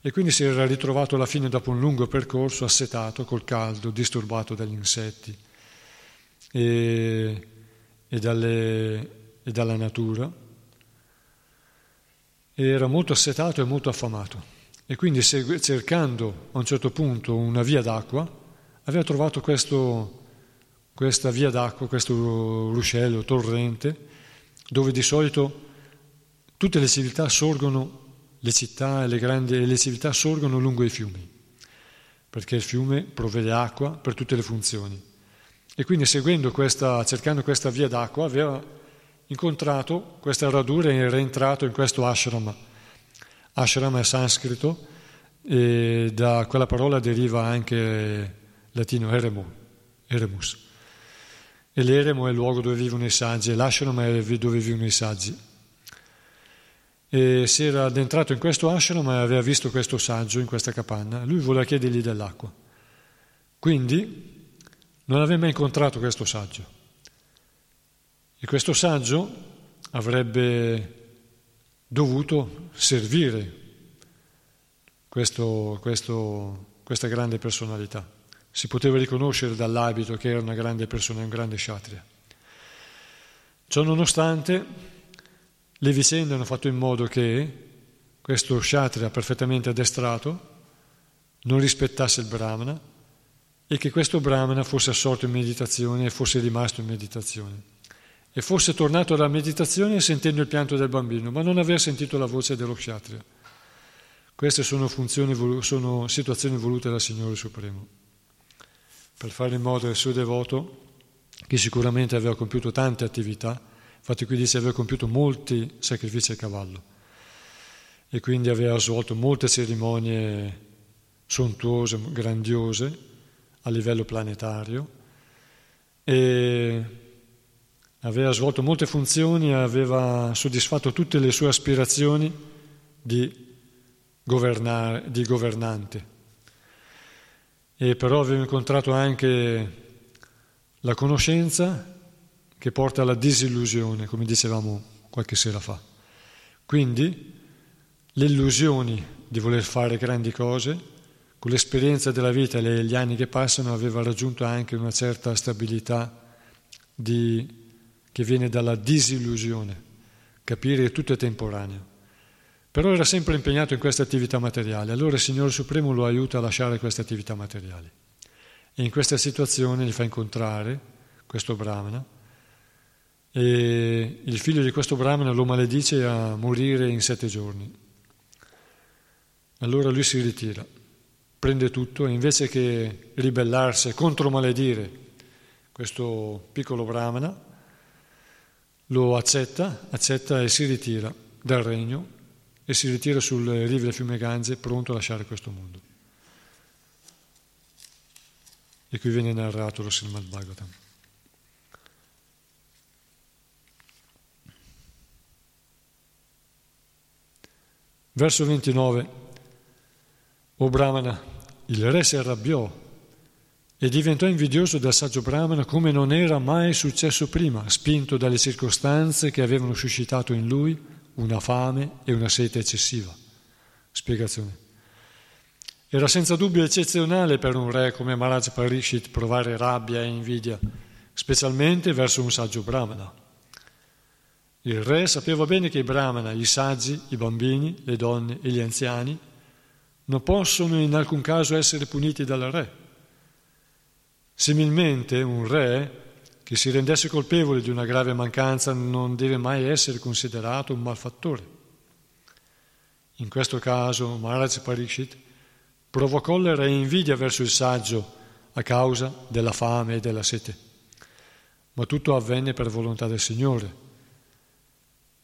e quindi si era ritrovato alla fine dopo un lungo percorso assetato col caldo, disturbato dagli insetti e, e, dalle, e dalla natura. E era molto assetato e molto affamato e quindi cercando a un certo punto una via d'acqua, aveva trovato questo, questa via d'acqua, questo ruscello, torrente, dove di solito tutte le civiltà sorgono, le città e le grandi le civiltà sorgono lungo i fiumi, perché il fiume provvede acqua per tutte le funzioni. E quindi seguendo questa, cercando questa via d'acqua, aveva incontrato questa radura e era entrato in questo ashrama. Ashrama è sanscrito e da quella parola deriva anche latino eremo, eremus. E l'eremo è il luogo dove vivono i saggi e l'ashram è dove vivono i saggi. E si era addentrato in questo ashram e aveva visto questo saggio in questa capanna. Lui voleva chiedergli dell'acqua. Quindi non aveva mai incontrato questo saggio. E questo saggio avrebbe dovuto servire questo, questo, questa grande personalità. Si poteva riconoscere dall'abito che era una grande persona, un grande kshatriya. Ciò nonostante, le vicende hanno fatto in modo che questo kshatriya perfettamente addestrato non rispettasse il brahmana e che questo brahmana fosse assorto in meditazione e fosse rimasto in meditazione e fosse tornato alla meditazione sentendo il pianto del bambino, ma non aver sentito la voce dello kshatriya. Queste sono, sono situazioni volute dal Signore Supremo per fare in modo che il suo devoto che sicuramente aveva compiuto tante attività, infatti qui dice aveva compiuto molti sacrifici a cavallo e quindi aveva svolto molte cerimonie sontuose, grandiose a livello planetario e aveva svolto molte funzioni, aveva soddisfatto tutte le sue aspirazioni di, di governante. E però aveva incontrato anche la conoscenza che porta alla disillusione, come dicevamo qualche sera fa. Quindi le illusioni di voler fare grandi cose, con l'esperienza della vita e gli anni che passano, aveva raggiunto anche una certa stabilità di che viene dalla disillusione, capire che tutto è temporaneo. Però era sempre impegnato in queste attività materiali, allora il Signore Supremo lo aiuta a lasciare queste attività materiali. E in questa situazione gli fa incontrare questo Brahmana e il figlio di questo Brahmana lo maledice a morire in sette giorni. Allora lui si ritira, prende tutto e invece che ribellarsi e contromaledire questo piccolo Brahmana, lo accetta, accetta e si ritira dal regno e si ritira sulle rive del fiume Gange pronto a lasciare questo mondo. E qui viene narrato lo Srimad Bhagavatam. Verso 29. O Brahmana, il re si arrabbiò e diventò invidioso del saggio Brahmana come non era mai successo prima, spinto dalle circostanze che avevano suscitato in lui una fame e una sete eccessiva. Spiegazione. Era senza dubbio eccezionale per un re come Maharaj Parishit provare rabbia e invidia, specialmente verso un saggio Brahmana. Il re sapeva bene che i Brahmana, i saggi, i bambini, le donne e gli anziani non possono in alcun caso essere puniti dal re Similmente un re che si rendesse colpevole di una grave mancanza non deve mai essere considerato un malfattore. In questo caso Maharaj Pariksit provò collera e invidia verso il saggio a causa della fame e della sete. Ma tutto avvenne per volontà del Signore.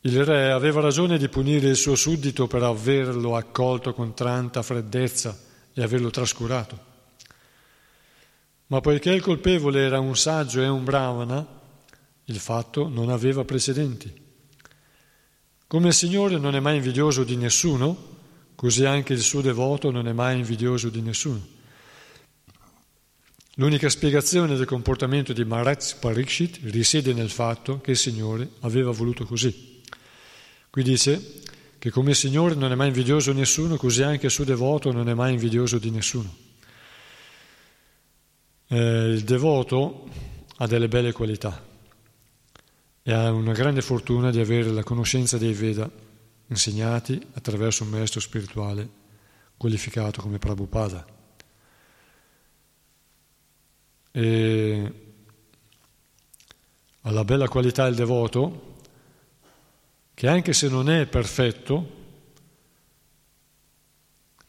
Il re aveva ragione di punire il suo suddito per averlo accolto con tanta freddezza e averlo trascurato. Ma poiché il colpevole era un saggio e un brahmana, il fatto non aveva precedenti. Come il Signore non è mai invidioso di nessuno, così anche il suo devoto non è mai invidioso di nessuno. L'unica spiegazione del comportamento di Maharaj Parikshit risiede nel fatto che il Signore aveva voluto così. Qui dice che come il Signore non è mai invidioso di nessuno, così anche il suo devoto non è mai invidioso di nessuno. Eh, il devoto ha delle belle qualità e ha una grande fortuna di avere la conoscenza dei Veda insegnati attraverso un maestro spirituale qualificato come Prabhupada. E ha la bella qualità il devoto che anche se non è perfetto,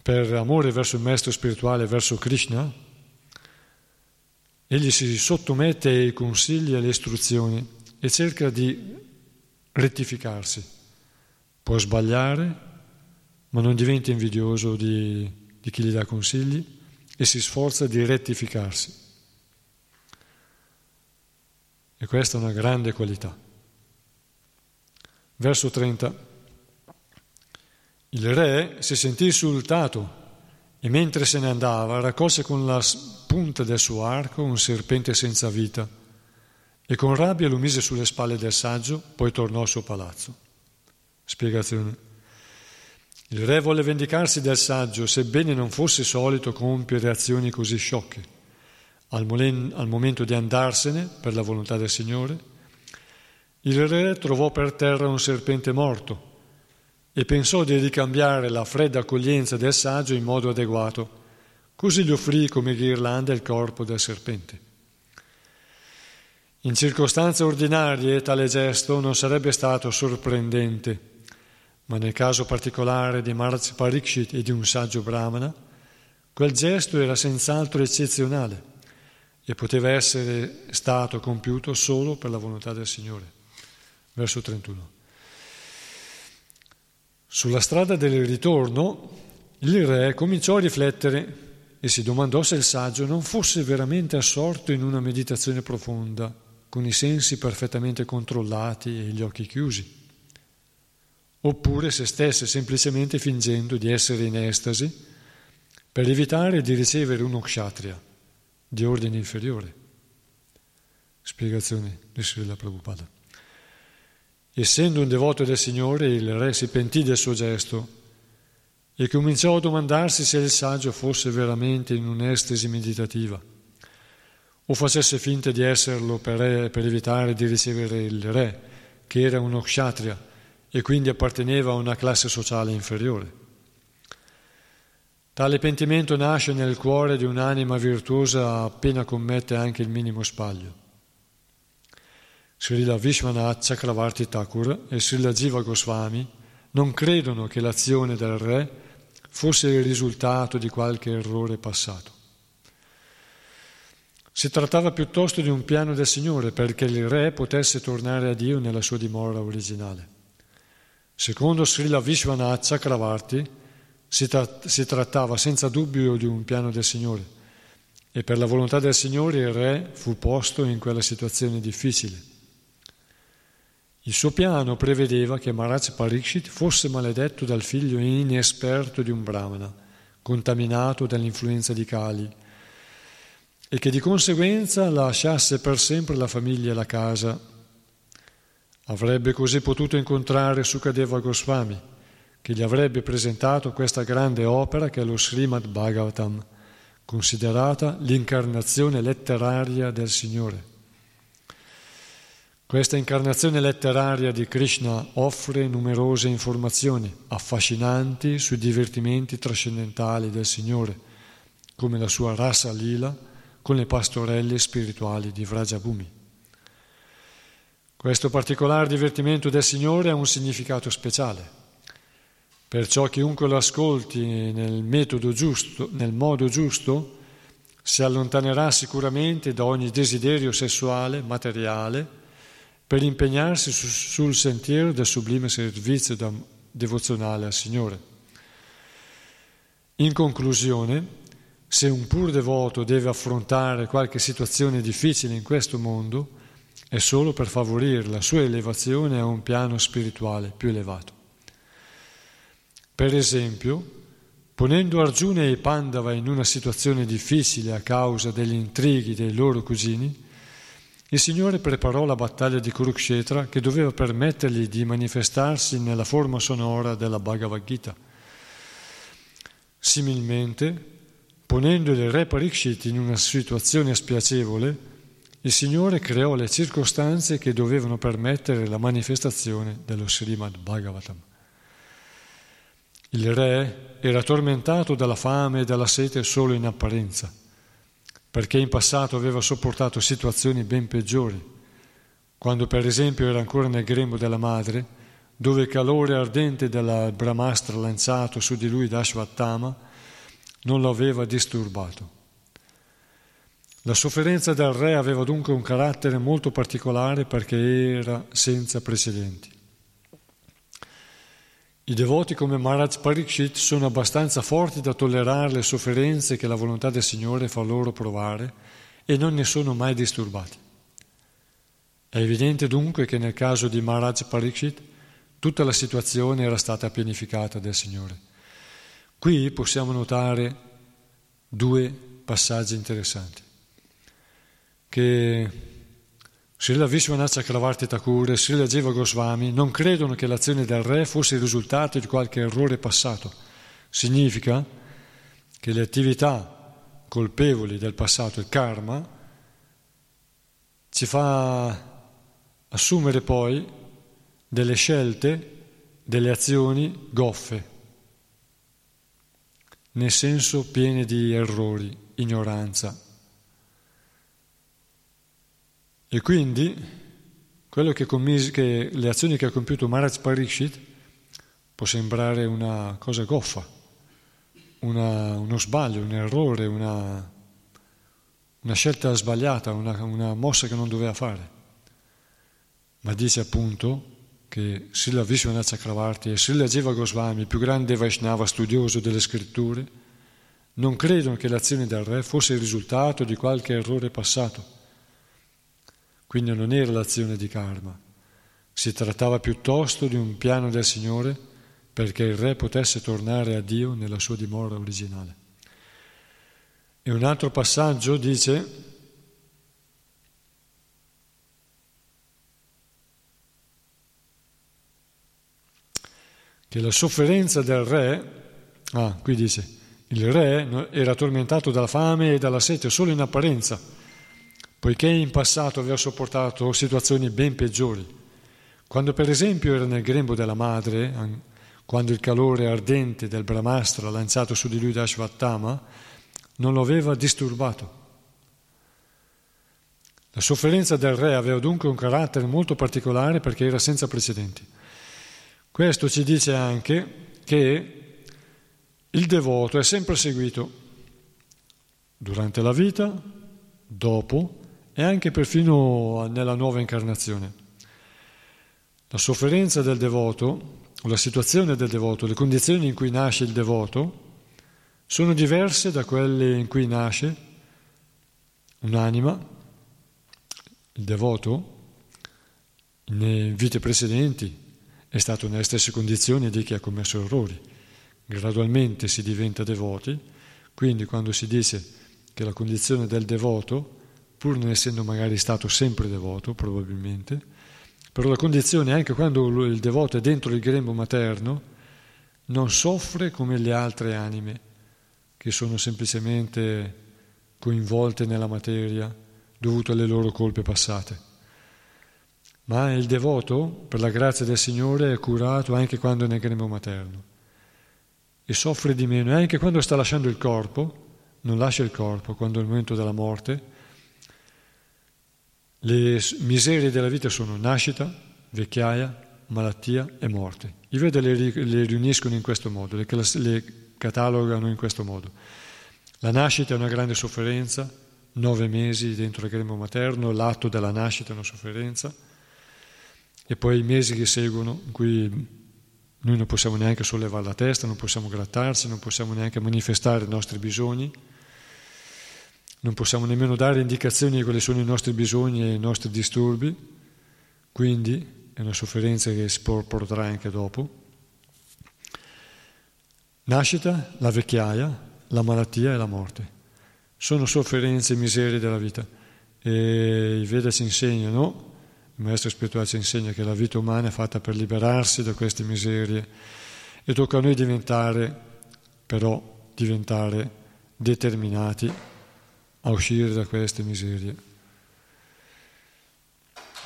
per amore verso il maestro spirituale, verso Krishna, Egli si sottomette ai consigli e alle istruzioni e cerca di rettificarsi. Può sbagliare, ma non diventa invidioso di, di chi gli dà consigli e si sforza di rettificarsi. E questa è una grande qualità. Verso 30. Il re si sentì insultato e mentre se ne andava raccolse con la punta del suo arco un serpente senza vita e con rabbia lo mise sulle spalle del saggio, poi tornò al suo palazzo. Spiegazione. Il re volle vendicarsi del saggio, sebbene non fosse solito compiere azioni così sciocche. Al, molen- al momento di andarsene, per la volontà del Signore, il re trovò per terra un serpente morto e pensò di ricambiare la fredda accoglienza del saggio in modo adeguato. Così gli offrì come ghirlanda il corpo del serpente. In circostanze ordinarie tale gesto non sarebbe stato sorprendente, ma nel caso particolare di Maharaj Parikshit e di un saggio brahmana, quel gesto era senz'altro eccezionale e poteva essere stato compiuto solo per la volontà del Signore. Verso 31. Sulla strada del ritorno il re cominciò a riflettere e si domandò se il saggio non fosse veramente assorto in una meditazione profonda, con i sensi perfettamente controllati e gli occhi chiusi, oppure se stesse semplicemente fingendo di essere in estasi per evitare di ricevere uno kshatriya di ordine inferiore. Spiegazione di Srila Prabhupada. Essendo un devoto del Signore, il re si pentì del suo gesto e cominciò a domandarsi se il saggio fosse veramente in un'estasi meditativa o facesse finta di esserlo per, per evitare di ricevere il re, che era uno kshatriya e quindi apparteneva a una classe sociale inferiore. Tale pentimento nasce nel cuore di un'anima virtuosa appena commette anche il minimo sbaglio. Srila Vishwanath Chakravarti Thakur e Srila Jiva Goswami non credono che l'azione del re fosse il risultato di qualche errore passato. Si trattava piuttosto di un piano del Signore perché il re potesse tornare a Dio nella sua dimora originale. Secondo Srila Vishwanath Chakravarti, si, tra- si trattava senza dubbio di un piano del Signore e per la volontà del Signore il re fu posto in quella situazione difficile. Il suo piano prevedeva che Maharaj Parikshit fosse maledetto dal figlio inesperto di un brahmana, contaminato dall'influenza di Kali, e che di conseguenza lasciasse per sempre la famiglia e la casa. Avrebbe così potuto incontrare Sukadeva Goswami, che gli avrebbe presentato questa grande opera che è lo Srimad Bhagavatam, considerata l'incarnazione letteraria del Signore. Questa incarnazione letteraria di Krishna offre numerose informazioni affascinanti sui divertimenti trascendentali del Signore, come la sua rasa lila con le pastorelle spirituali di Vrajabhumi. Questo particolare divertimento del Signore ha un significato speciale. Perciò chiunque lo ascolti nel metodo giusto, nel modo giusto, si allontanerà sicuramente da ogni desiderio sessuale, materiale, per impegnarsi su, sul sentiero del sublime servizio devozionale al Signore. In conclusione, se un pur devoto deve affrontare qualche situazione difficile in questo mondo, è solo per favorire la sua elevazione a un piano spirituale più elevato. Per esempio, ponendo Arjuna e Pandava in una situazione difficile a causa degli intrighi dei loro cugini, il Signore preparò la battaglia di Kurukshetra che doveva permettergli di manifestarsi nella forma sonora della Bhagavad Gita. Similmente, ponendo il re Parikshit in una situazione spiacevole, il Signore creò le circostanze che dovevano permettere la manifestazione dello Srimad Bhagavatam. Il re era tormentato dalla fame e dalla sete solo in apparenza, perché in passato aveva sopportato situazioni ben peggiori, quando per esempio era ancora nel grembo della madre, dove il calore ardente della Brahmastra lanciato su di lui da Ashvattama non lo aveva disturbato. La sofferenza del re aveva dunque un carattere molto particolare perché era senza precedenti. I devoti come Maharaj Parikshit sono abbastanza forti da tollerare le sofferenze che la volontà del Signore fa loro provare e non ne sono mai disturbati. È evidente dunque che nel caso di Maharaj Parikshit tutta la situazione era stata pianificata dal Signore. Qui possiamo notare due passaggi interessanti. Che Srila Vishwanath Chakravarti Thakur e Srila Jiva Goswami non credono che l'azione del re fosse il risultato di qualche errore passato. Significa che le attività colpevoli del passato, il karma, ci fa assumere poi delle scelte, delle azioni goffe, nel senso piene di errori, ignoranza, e quindi che, commis- che le azioni che ha compiuto Maharaj Parikshit può sembrare una cosa goffa, una, uno sbaglio, un errore, una, una scelta sbagliata, una, una mossa che non doveva fare. Ma dice appunto che Srila Vishwanath Chakravarti e Srila Jiva Goswami, il più grande Vaishnava studioso delle scritture, non credono che l'azione del re fosse il risultato di qualche errore passato. Quindi non era l'azione di karma, si trattava piuttosto di un piano del Signore perché il re potesse tornare a Dio nella sua dimora originale. E un altro passaggio dice che la sofferenza del re, ah, qui dice, il re era tormentato dalla fame e dalla sete solo in apparenza, poiché in passato aveva sopportato situazioni ben peggiori. Quando per esempio era nel grembo della madre, quando il calore ardente del Brahmastra lanciato su di lui da Ashvattama non lo aveva disturbato. La sofferenza del re aveva dunque un carattere molto particolare perché era senza precedenti. Questo ci dice anche che il devoto è sempre seguito durante la vita, dopo e anche perfino nella nuova incarnazione. La sofferenza del devoto, la situazione del devoto, le condizioni in cui nasce il devoto, sono diverse da quelle in cui nasce un'anima, il devoto, in vite precedenti è stato nelle stesse condizioni di chi ha commesso errori gradualmente si diventa devoti, quindi quando si dice che la condizione del devoto, pur non essendo magari stato sempre devoto, probabilmente, però la condizione anche quando il devoto è dentro il grembo materno, non soffre come le altre anime che sono semplicemente coinvolte nella materia dovuto alle loro colpe passate. Ma il devoto, per la grazia del Signore, è curato anche quando è nel grembo materno e soffre di meno. E anche quando sta lasciando il corpo, non lascia il corpo, quando è il momento della morte, le miserie della vita sono nascita, vecchiaia, malattia e morte. I Veda le, le riuniscono in questo modo, le, le catalogano in questo modo. La nascita è una grande sofferenza, nove mesi dentro il grembo materno, l'atto della nascita è una sofferenza, e poi i mesi che seguono, in cui noi non possiamo neanche sollevare la testa, non possiamo grattarci, non possiamo neanche manifestare i nostri bisogni, non possiamo nemmeno dare indicazioni di quali sono i nostri bisogni e i nostri disturbi, quindi è una sofferenza che si porterà anche dopo. Nascita, la vecchiaia, la malattia e la morte. Sono sofferenze e miserie della vita e i Veda ci insegnano il maestro spirituale ci insegna che la vita umana è fatta per liberarsi da queste miserie e tocca a noi diventare, però, diventare determinati a uscire da queste miserie,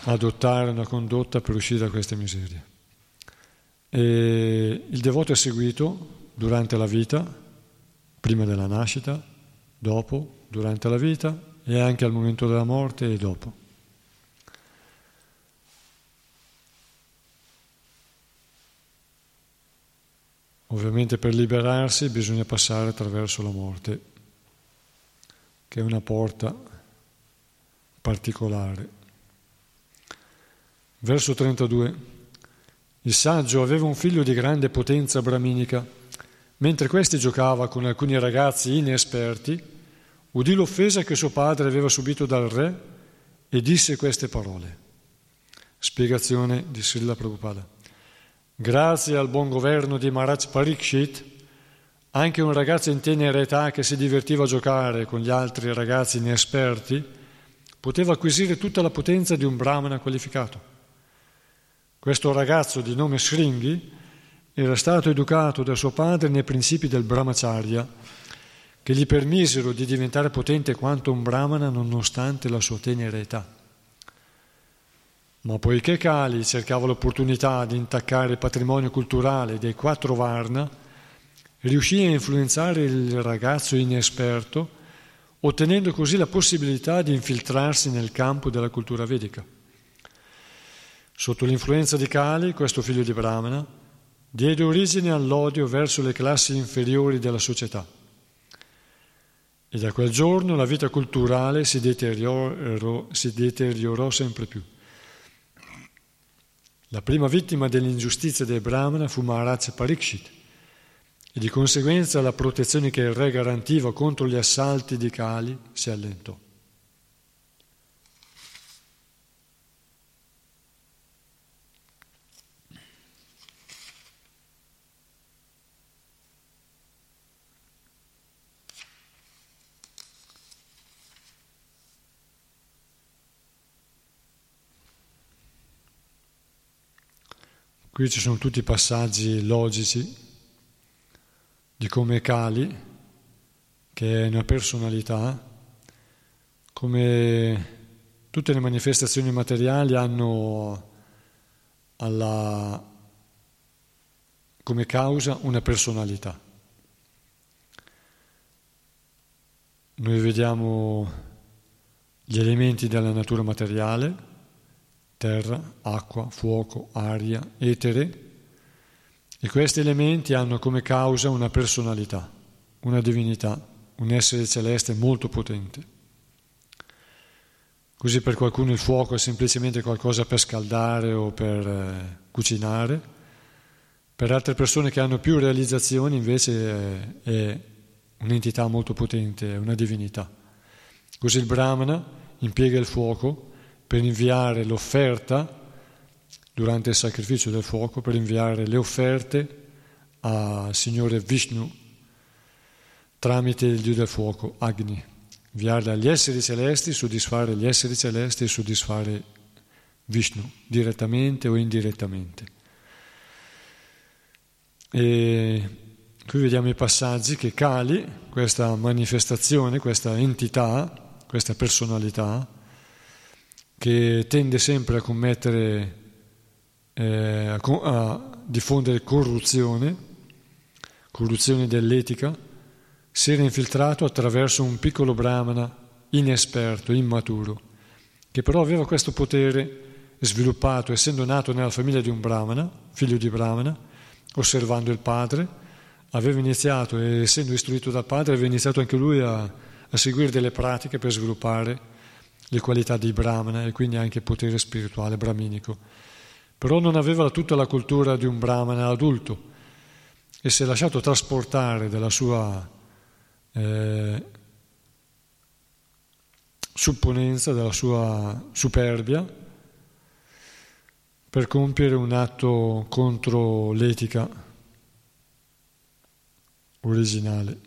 adottare una condotta per uscire da queste miserie. E il devoto è seguito durante la vita, prima della nascita, dopo, durante la vita e anche al momento della morte e dopo. Ovviamente per liberarsi bisogna passare attraverso la morte, che è una porta particolare. Verso 32. Il saggio aveva un figlio di grande potenza braminica. Mentre questi giocava con alcuni ragazzi inesperti, udì l'offesa che suo padre aveva subito dal re e disse queste parole. Spiegazione di Srila Prabhupada. Grazie al buon governo di Maharaj Parikshit, anche un ragazzo in tenera età che si divertiva a giocare con gli altri ragazzi inesperti poteva acquisire tutta la potenza di un brahmana qualificato. Questo ragazzo di nome Sringhi era stato educato da suo padre nei principi del brahmacharya, che gli permisero di diventare potente quanto un brahmana nonostante la sua tenera età. Ma poiché Kali cercava l'opportunità di intaccare il patrimonio culturale dei quattro Varna, riuscì a influenzare il ragazzo inesperto, ottenendo così la possibilità di infiltrarsi nel campo della cultura vedica. Sotto l'influenza di Kali, questo figlio di Brahmana, diede origine all'odio verso le classi inferiori della società e da quel giorno la vita culturale si deteriorò, si deteriorò sempre più. La prima vittima dell'ingiustizia dei Brahmana fu Maharaj Parikshit e di conseguenza la protezione che il re garantiva contro gli assalti di Kali si allentò. Qui ci sono tutti i passaggi logici di come Kali, che è una personalità, come tutte le manifestazioni materiali hanno alla, come causa una personalità. Noi vediamo gli elementi della natura materiale, terra, acqua, fuoco, aria, etere, e questi elementi hanno come causa una personalità, una divinità, un essere celeste molto potente. Così per qualcuno il fuoco è semplicemente qualcosa per scaldare o per eh, cucinare, per altre persone che hanno più realizzazioni invece è, è un'entità molto potente, è una divinità. Così il Brahmana impiega il fuoco per inviare l'offerta durante il sacrificio del fuoco, per inviare le offerte al Signore Vishnu tramite il Dio del fuoco, Agni, inviarle agli esseri celesti, soddisfare gli esseri celesti e soddisfare Vishnu, direttamente o indirettamente. E qui vediamo i passaggi che Kali, questa manifestazione, questa entità, questa personalità, che tende sempre a commettere, eh, a, diffondere corruzione, corruzione dell'etica, si era infiltrato attraverso un piccolo brahmana inesperto, immaturo, che però aveva questo potere sviluppato essendo nato nella famiglia di un brahmana, figlio di brahmana, osservando il padre, aveva iniziato, e essendo istruito dal padre, aveva iniziato anche lui a, a seguire delle pratiche per sviluppare le qualità di Brahmana e quindi anche potere spirituale brahminico. Però non aveva tutta la cultura di un Brahmana adulto e si è lasciato trasportare dalla sua eh, supponenza, dalla sua superbia per compiere un atto contro l'etica originale,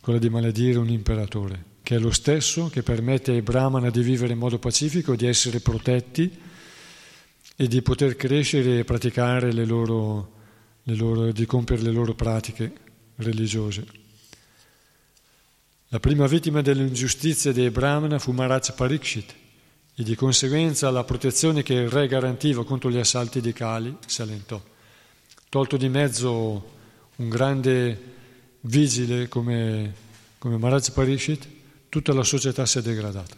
quella di maledire un imperatore che è lo stesso che permette ai brahmana di vivere in modo pacifico, di essere protetti e di poter crescere e praticare le loro, le loro, di compiere le loro pratiche religiose. La prima vittima dell'ingiustizia dei brahmana fu Maharaj Parikshit e di conseguenza la protezione che il re garantiva contro gli assalti di Kali si allentò. Tolto di mezzo un grande vigile come, come Maharaj Parikshit, tutta la società si è degradata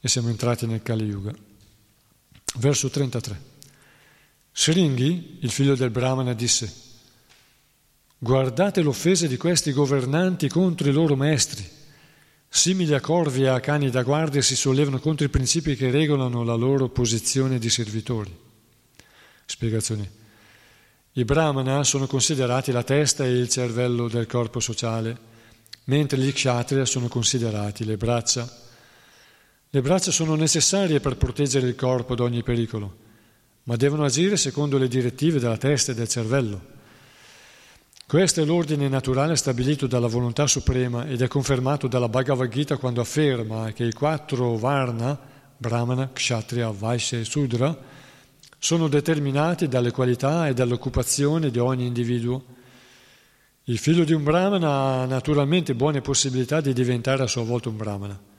e siamo entrati nel Kali Yuga. Verso 33. Sringhi, il figlio del Brahmana, disse Guardate l'offesa di questi governanti contro i loro maestri. Simili a corvi e a cani da guardia si sollevano contro i principi che regolano la loro posizione di servitori. Spiegazione. I Brahmana sono considerati la testa e il cervello del corpo sociale mentre gli kshatriya sono considerati le braccia. Le braccia sono necessarie per proteggere il corpo da ogni pericolo, ma devono agire secondo le direttive della testa e del cervello. Questo è l'ordine naturale stabilito dalla volontà suprema ed è confermato dalla Bhagavad Gita quando afferma che i quattro Varna, Brahmana, Kshatriya, Vaishya e Sudra, sono determinati dalle qualità e dall'occupazione di ogni individuo il figlio di un brahmana ha naturalmente buone possibilità di diventare a sua volta un brahmana,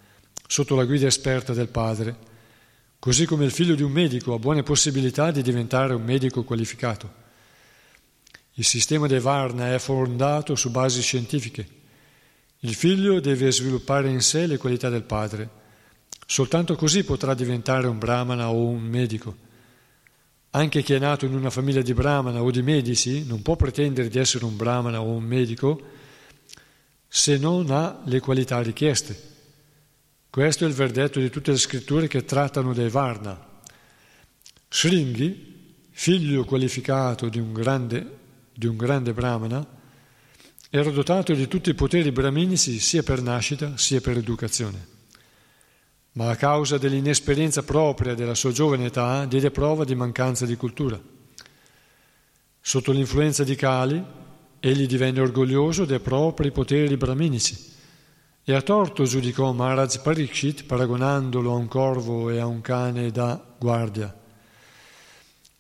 sotto la guida esperta del padre, così come il figlio di un medico ha buone possibilità di diventare un medico qualificato. Il sistema dei Varna è fondato su basi scientifiche. Il figlio deve sviluppare in sé le qualità del padre. Soltanto così potrà diventare un brahmana o un medico. Anche chi è nato in una famiglia di brahmana o di medici non può pretendere di essere un brahmana o un medico se non ha le qualità richieste. Questo è il verdetto di tutte le scritture che trattano dei Varna. Sringhi, figlio qualificato di un grande, di un grande brahmana, era dotato di tutti i poteri brahminici sia per nascita sia per educazione. Ma a causa dell'inesperienza propria della sua giovane età diede prova di mancanza di cultura. Sotto l'influenza di Kali, egli divenne orgoglioso dei propri poteri brahminici e a torto giudicò Maharaj Parikshit paragonandolo a un corvo e a un cane da guardia.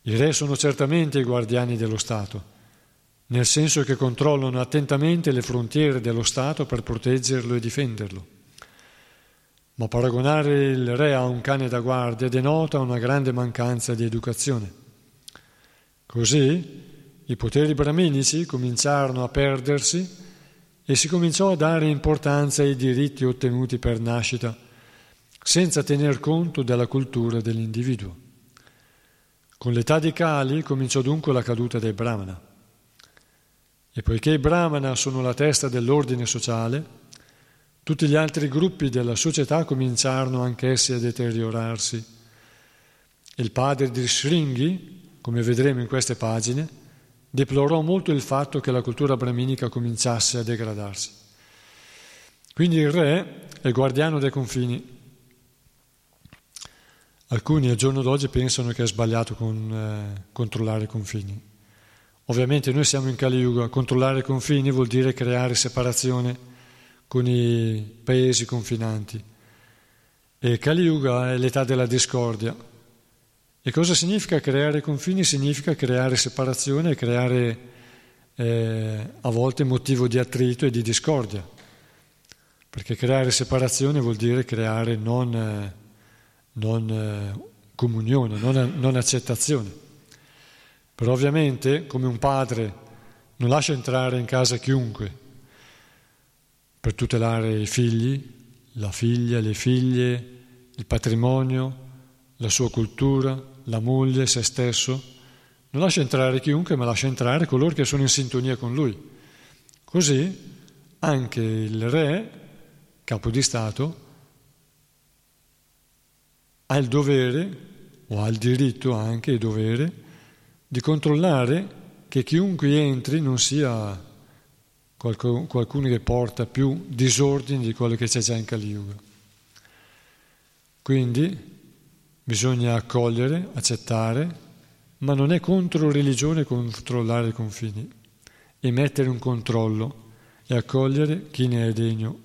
I re sono certamente i guardiani dello Stato nel senso che controllano attentamente le frontiere dello Stato per proteggerlo e difenderlo. Ma paragonare il re a un cane da guardia denota una grande mancanza di educazione. Così i poteri brahminici cominciarono a perdersi e si cominciò a dare importanza ai diritti ottenuti per nascita, senza tener conto della cultura dell'individuo. Con l'età di Kali cominciò dunque la caduta dei brahmana. E poiché i brahmana sono la testa dell'ordine sociale, tutti gli altri gruppi della società cominciarono anch'essi a deteriorarsi. Il padre di Sringhi, come vedremo in queste pagine, deplorò molto il fatto che la cultura brahminica cominciasse a degradarsi. Quindi il re è guardiano dei confini. Alcuni al giorno d'oggi pensano che è sbagliato con, eh, controllare i confini. Ovviamente noi siamo in Kali Yuga, controllare i confini vuol dire creare separazione con i paesi confinanti. E Kali Yuga è l'età della discordia. E cosa significa creare confini? Significa creare separazione e creare eh, a volte motivo di attrito e di discordia. Perché creare separazione vuol dire creare non, non eh, comunione, non, non accettazione. Però ovviamente, come un padre non lascia entrare in casa chiunque per tutelare i figli, la figlia, le figlie, il patrimonio, la sua cultura, la moglie, se stesso, non lascia entrare chiunque, ma lascia entrare coloro che sono in sintonia con lui. Così anche il re, capo di Stato, ha il dovere, o ha il diritto anche il dovere, di controllare che chiunque entri non sia qualcuno che porta più disordine di quello che c'è già in Kali. Quindi bisogna accogliere, accettare, ma non è contro religione controllare i confini, e mettere un controllo e accogliere chi ne è degno.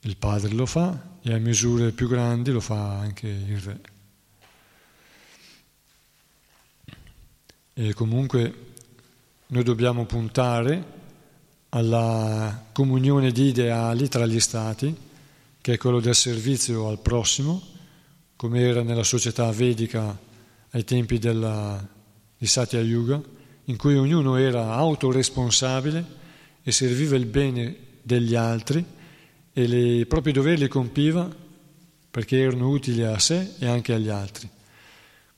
Il padre lo fa e a misure più grandi lo fa anche il re. E comunque noi dobbiamo puntare alla comunione di ideali tra gli stati, che è quello del servizio al prossimo, come era nella società vedica ai tempi della, di Satya Yuga, in cui ognuno era autoresponsabile e serviva il bene degli altri e le, i propri doveri li compiva perché erano utili a sé e anche agli altri.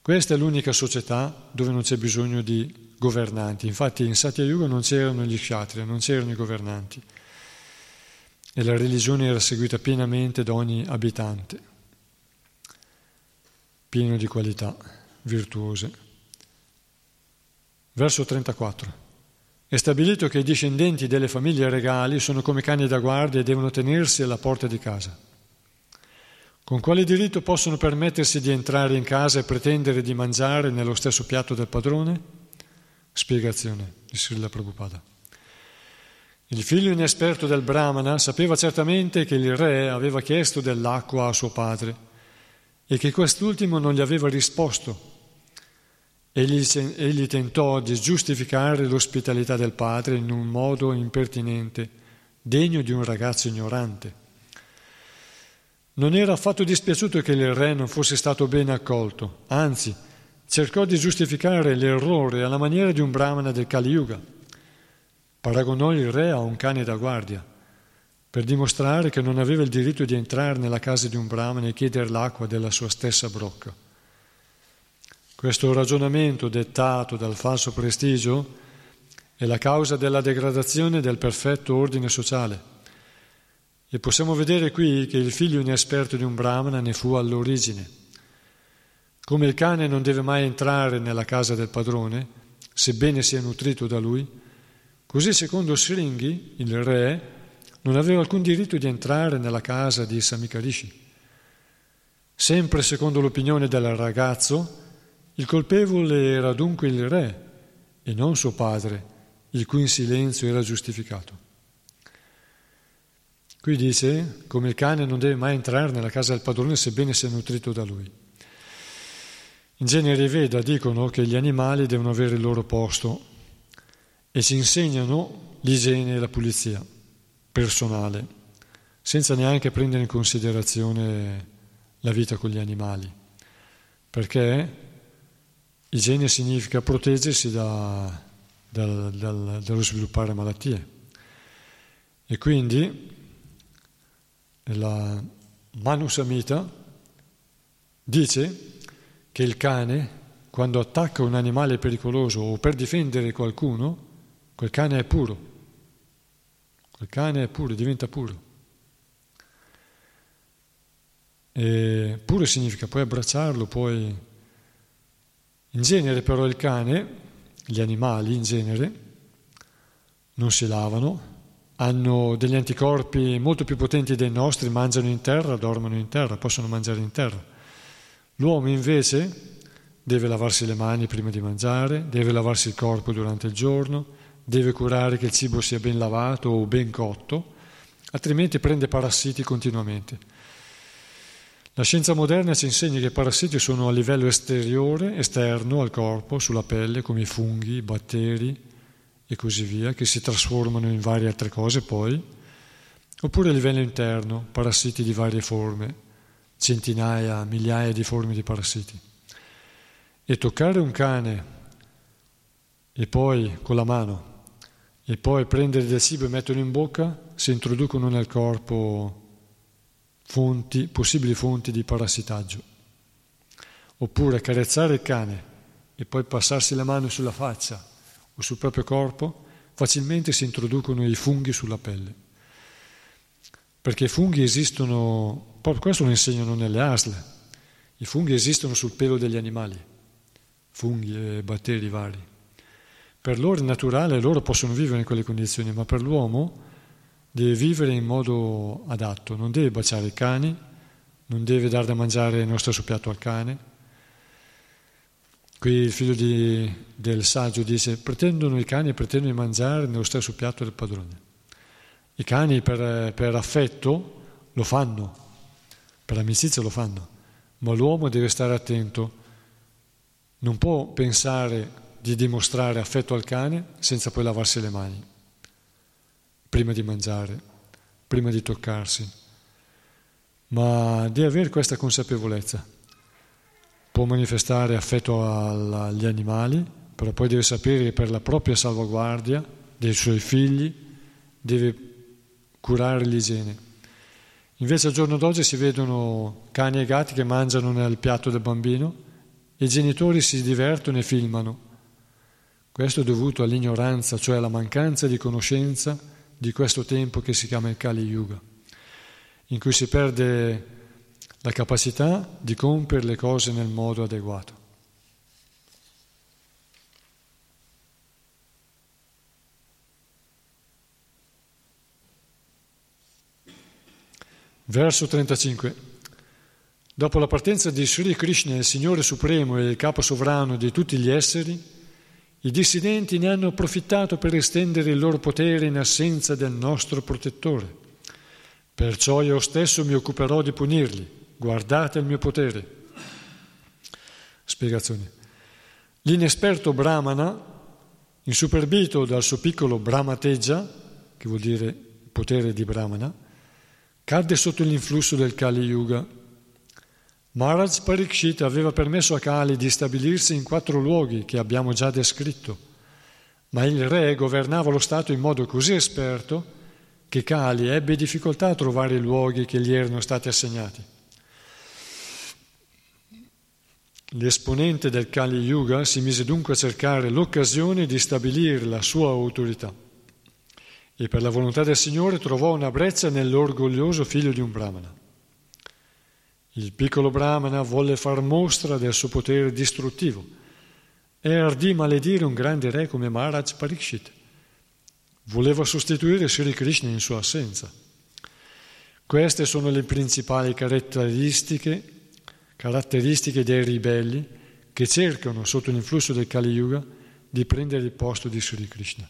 Questa è l'unica società dove non c'è bisogno di governanti. Infatti in Satya Yuga non c'erano gli kshatriya, non c'erano i governanti. E la religione era seguita pienamente da ogni abitante, pieno di qualità virtuose. Verso 34. È stabilito che i discendenti delle famiglie regali sono come cani da guardia e devono tenersi alla porta di casa. Con quale diritto possono permettersi di entrare in casa e pretendere di mangiare nello stesso piatto del padrone? Spiegazione di Srila Prabhupada. Il figlio inesperto del Brahmana sapeva certamente che il re aveva chiesto dell'acqua a suo padre e che quest'ultimo non gli aveva risposto. Egli, egli tentò di giustificare l'ospitalità del padre in un modo impertinente, degno di un ragazzo ignorante. Non era affatto dispiaciuto che il re non fosse stato bene accolto, anzi cercò di giustificare l'errore alla maniera di un brahmana del Kali Yuga. Paragonò il re a un cane da guardia per dimostrare che non aveva il diritto di entrare nella casa di un brahmana e chiedere l'acqua della sua stessa brocca. Questo ragionamento dettato dal falso prestigio è la causa della degradazione del perfetto ordine sociale. E possiamo vedere qui che il figlio inesperto di un brahmana ne fu all'origine. Come il cane non deve mai entrare nella casa del padrone, sebbene sia nutrito da lui, così secondo Sringhi, il re, non aveva alcun diritto di entrare nella casa di Samikarishi. Sempre secondo l'opinione del ragazzo, il colpevole era dunque il re e non suo padre, il cui silenzio era giustificato. Qui dice, come il cane non deve mai entrare nella casa del padrone sebbene sia nutrito da lui. In genere i Veda dicono che gli animali devono avere il loro posto e ci insegnano l'igiene e la pulizia personale, senza neanche prendere in considerazione la vita con gli animali, perché igiene significa proteggersi da, dal, dal, dallo sviluppare malattie. E quindi la Manusamita dice che il cane, quando attacca un animale pericoloso o per difendere qualcuno, quel cane è puro. Quel cane è puro, diventa puro. E puro significa puoi abbracciarlo, puoi... In genere però il cane gli animali in genere non si lavano, hanno degli anticorpi molto più potenti dei nostri, mangiano in terra, dormono in terra, possono mangiare in terra. L'uomo invece deve lavarsi le mani prima di mangiare, deve lavarsi il corpo durante il giorno, deve curare che il cibo sia ben lavato o ben cotto, altrimenti prende parassiti continuamente. La scienza moderna ci insegna che i parassiti sono a livello esteriore, esterno al corpo, sulla pelle, come i funghi, i batteri e così via, che si trasformano in varie altre cose poi, oppure a livello interno, parassiti di varie forme, centinaia, migliaia di forme di parassiti. E toccare un cane e poi con la mano e poi prendere del cibo e metterlo in bocca si introducono nel corpo fonti, possibili fonti di parassitaggio. Oppure carezzare il cane e poi passarsi la mano sulla faccia o sul proprio corpo, facilmente si introducono i funghi sulla pelle. Perché i funghi esistono, proprio questo lo insegnano nelle ASL, i funghi esistono sul pelo degli animali, funghi e batteri vari. Per loro è naturale, loro possono vivere in quelle condizioni, ma per l'uomo deve vivere in modo adatto, non deve baciare i cani, non deve dare da mangiare nello stesso piatto al cane. Qui il figlio di, del saggio dice, pretendono i cani pretendono di mangiare nello stesso piatto del padrone. I cani per, per affetto lo fanno, per amicizia lo fanno, ma l'uomo deve stare attento, non può pensare di dimostrare affetto al cane senza poi lavarsi le mani prima di mangiare, prima di toccarsi, ma di avere questa consapevolezza. Può manifestare affetto agli animali, però poi deve sapere che per la propria salvaguardia dei suoi figli deve curare l'igiene. Invece al giorno d'oggi si vedono cani e gatti che mangiano nel piatto del bambino e i genitori si divertono e filmano. Questo è dovuto all'ignoranza, cioè alla mancanza di conoscenza di questo tempo che si chiama il Kali Yuga, in cui si perde la capacità di compiere le cose nel modo adeguato. Verso 35. Dopo la partenza di Sri Krishna, il Signore Supremo e il capo sovrano di tutti gli esseri, i dissidenti ne hanno approfittato per estendere il loro potere in assenza del nostro protettore. Perciò io stesso mi occuperò di punirli. Guardate il mio potere. Spiegazione. L'inesperto Brahmana, insuperbito dal suo piccolo Brahmateggia, che vuol dire potere di Brahmana, cadde sotto l'influsso del Kali Yuga Maharaj Parikshit aveva permesso a Kali di stabilirsi in quattro luoghi che abbiamo già descritto, ma il re governava lo Stato in modo così esperto che Kali ebbe difficoltà a trovare i luoghi che gli erano stati assegnati. L'esponente del Kali Yuga si mise dunque a cercare l'occasione di stabilire la sua autorità e per la volontà del Signore trovò una brezza nell'orgoglioso figlio di un brahmana. Il piccolo brahmana volle far mostra del suo potere distruttivo e ardì maledire un grande re come Maharaj Parikshit. Voleva sostituire Sri Krishna in sua assenza. Queste sono le principali caratteristiche caratteristiche dei ribelli che cercano, sotto l'influsso del Kali Yuga, di prendere il posto di Sri Krishna.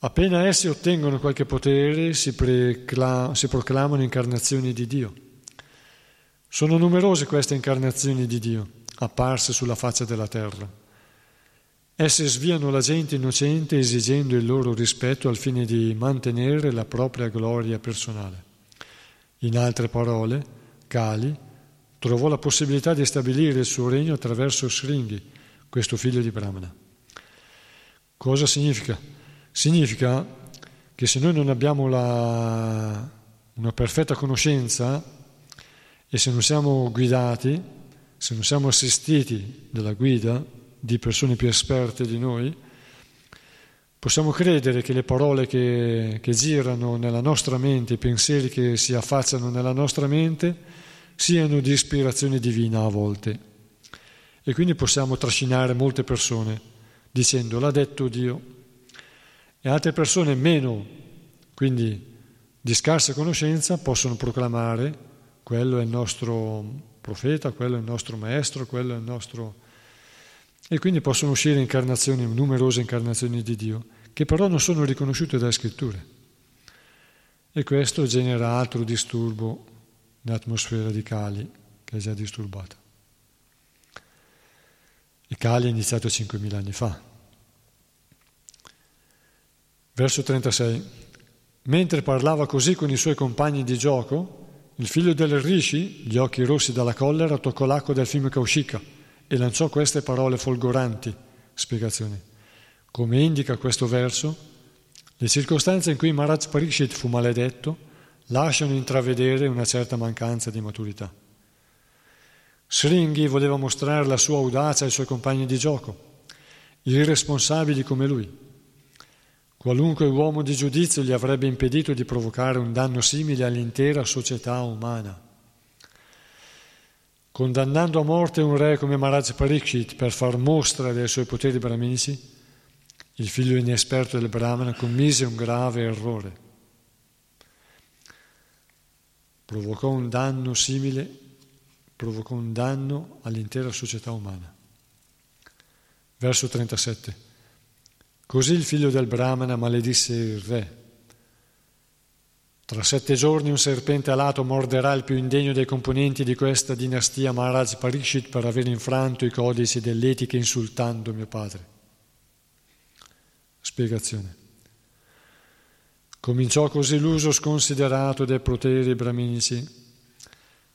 Appena essi ottengono qualche potere, si, precla- si proclamano incarnazioni di Dio. Sono numerose queste incarnazioni di Dio apparse sulla faccia della terra. Esse sviano la gente innocente esigendo il loro rispetto al fine di mantenere la propria gloria personale. In altre parole, Kali trovò la possibilità di stabilire il suo regno attraverso Sringhi, questo figlio di Brahmana. Cosa significa? Significa che se noi non abbiamo la, una perfetta conoscenza e se non siamo guidati, se non siamo assistiti dalla guida di persone più esperte di noi, possiamo credere che le parole che, che girano nella nostra mente, i pensieri che si affacciano nella nostra mente, siano di ispirazione divina a volte. E quindi possiamo trascinare molte persone dicendo l'ha detto Dio e altre persone meno, quindi di scarsa conoscenza, possono proclamare quello è il nostro profeta, quello è il nostro maestro, quello è il nostro... E quindi possono uscire incarnazioni, numerose incarnazioni di Dio, che però non sono riconosciute dalle scritture. E questo genera altro disturbo un'atmosfera di Kali che è già disturbata. E Kali è iniziato 5.000 anni fa. Verso 36. Mentre parlava così con i suoi compagni di gioco, il figlio del Rishi, gli occhi rossi dalla collera, toccò l'acqua del fiume Kaushika e lanciò queste parole folgoranti. Spiegazione. Come indica questo verso, le circostanze in cui Maharaj Parikshit fu maledetto lasciano intravedere una certa mancanza di maturità. Sringhi voleva mostrare la sua audacia ai suoi compagni di gioco, irresponsabili come lui. Qualunque uomo di giudizio gli avrebbe impedito di provocare un danno simile all'intera società umana. Condannando a morte un re come Maharaj Parikshit per far mostra dei suoi poteri brahminici, il figlio inesperto del Brahmana commise un grave errore. provocò un danno simile, provocò un danno all'intera società umana. Verso 37. Così il figlio del Brahmana maledisse il re. Tra sette giorni un serpente alato morderà il più indegno dei componenti di questa dinastia Maharaj Parikshit per aver infranto i codici dell'etica insultando mio padre. Spiegazione. Cominciò così l'uso sconsiderato dei poteri brahminici,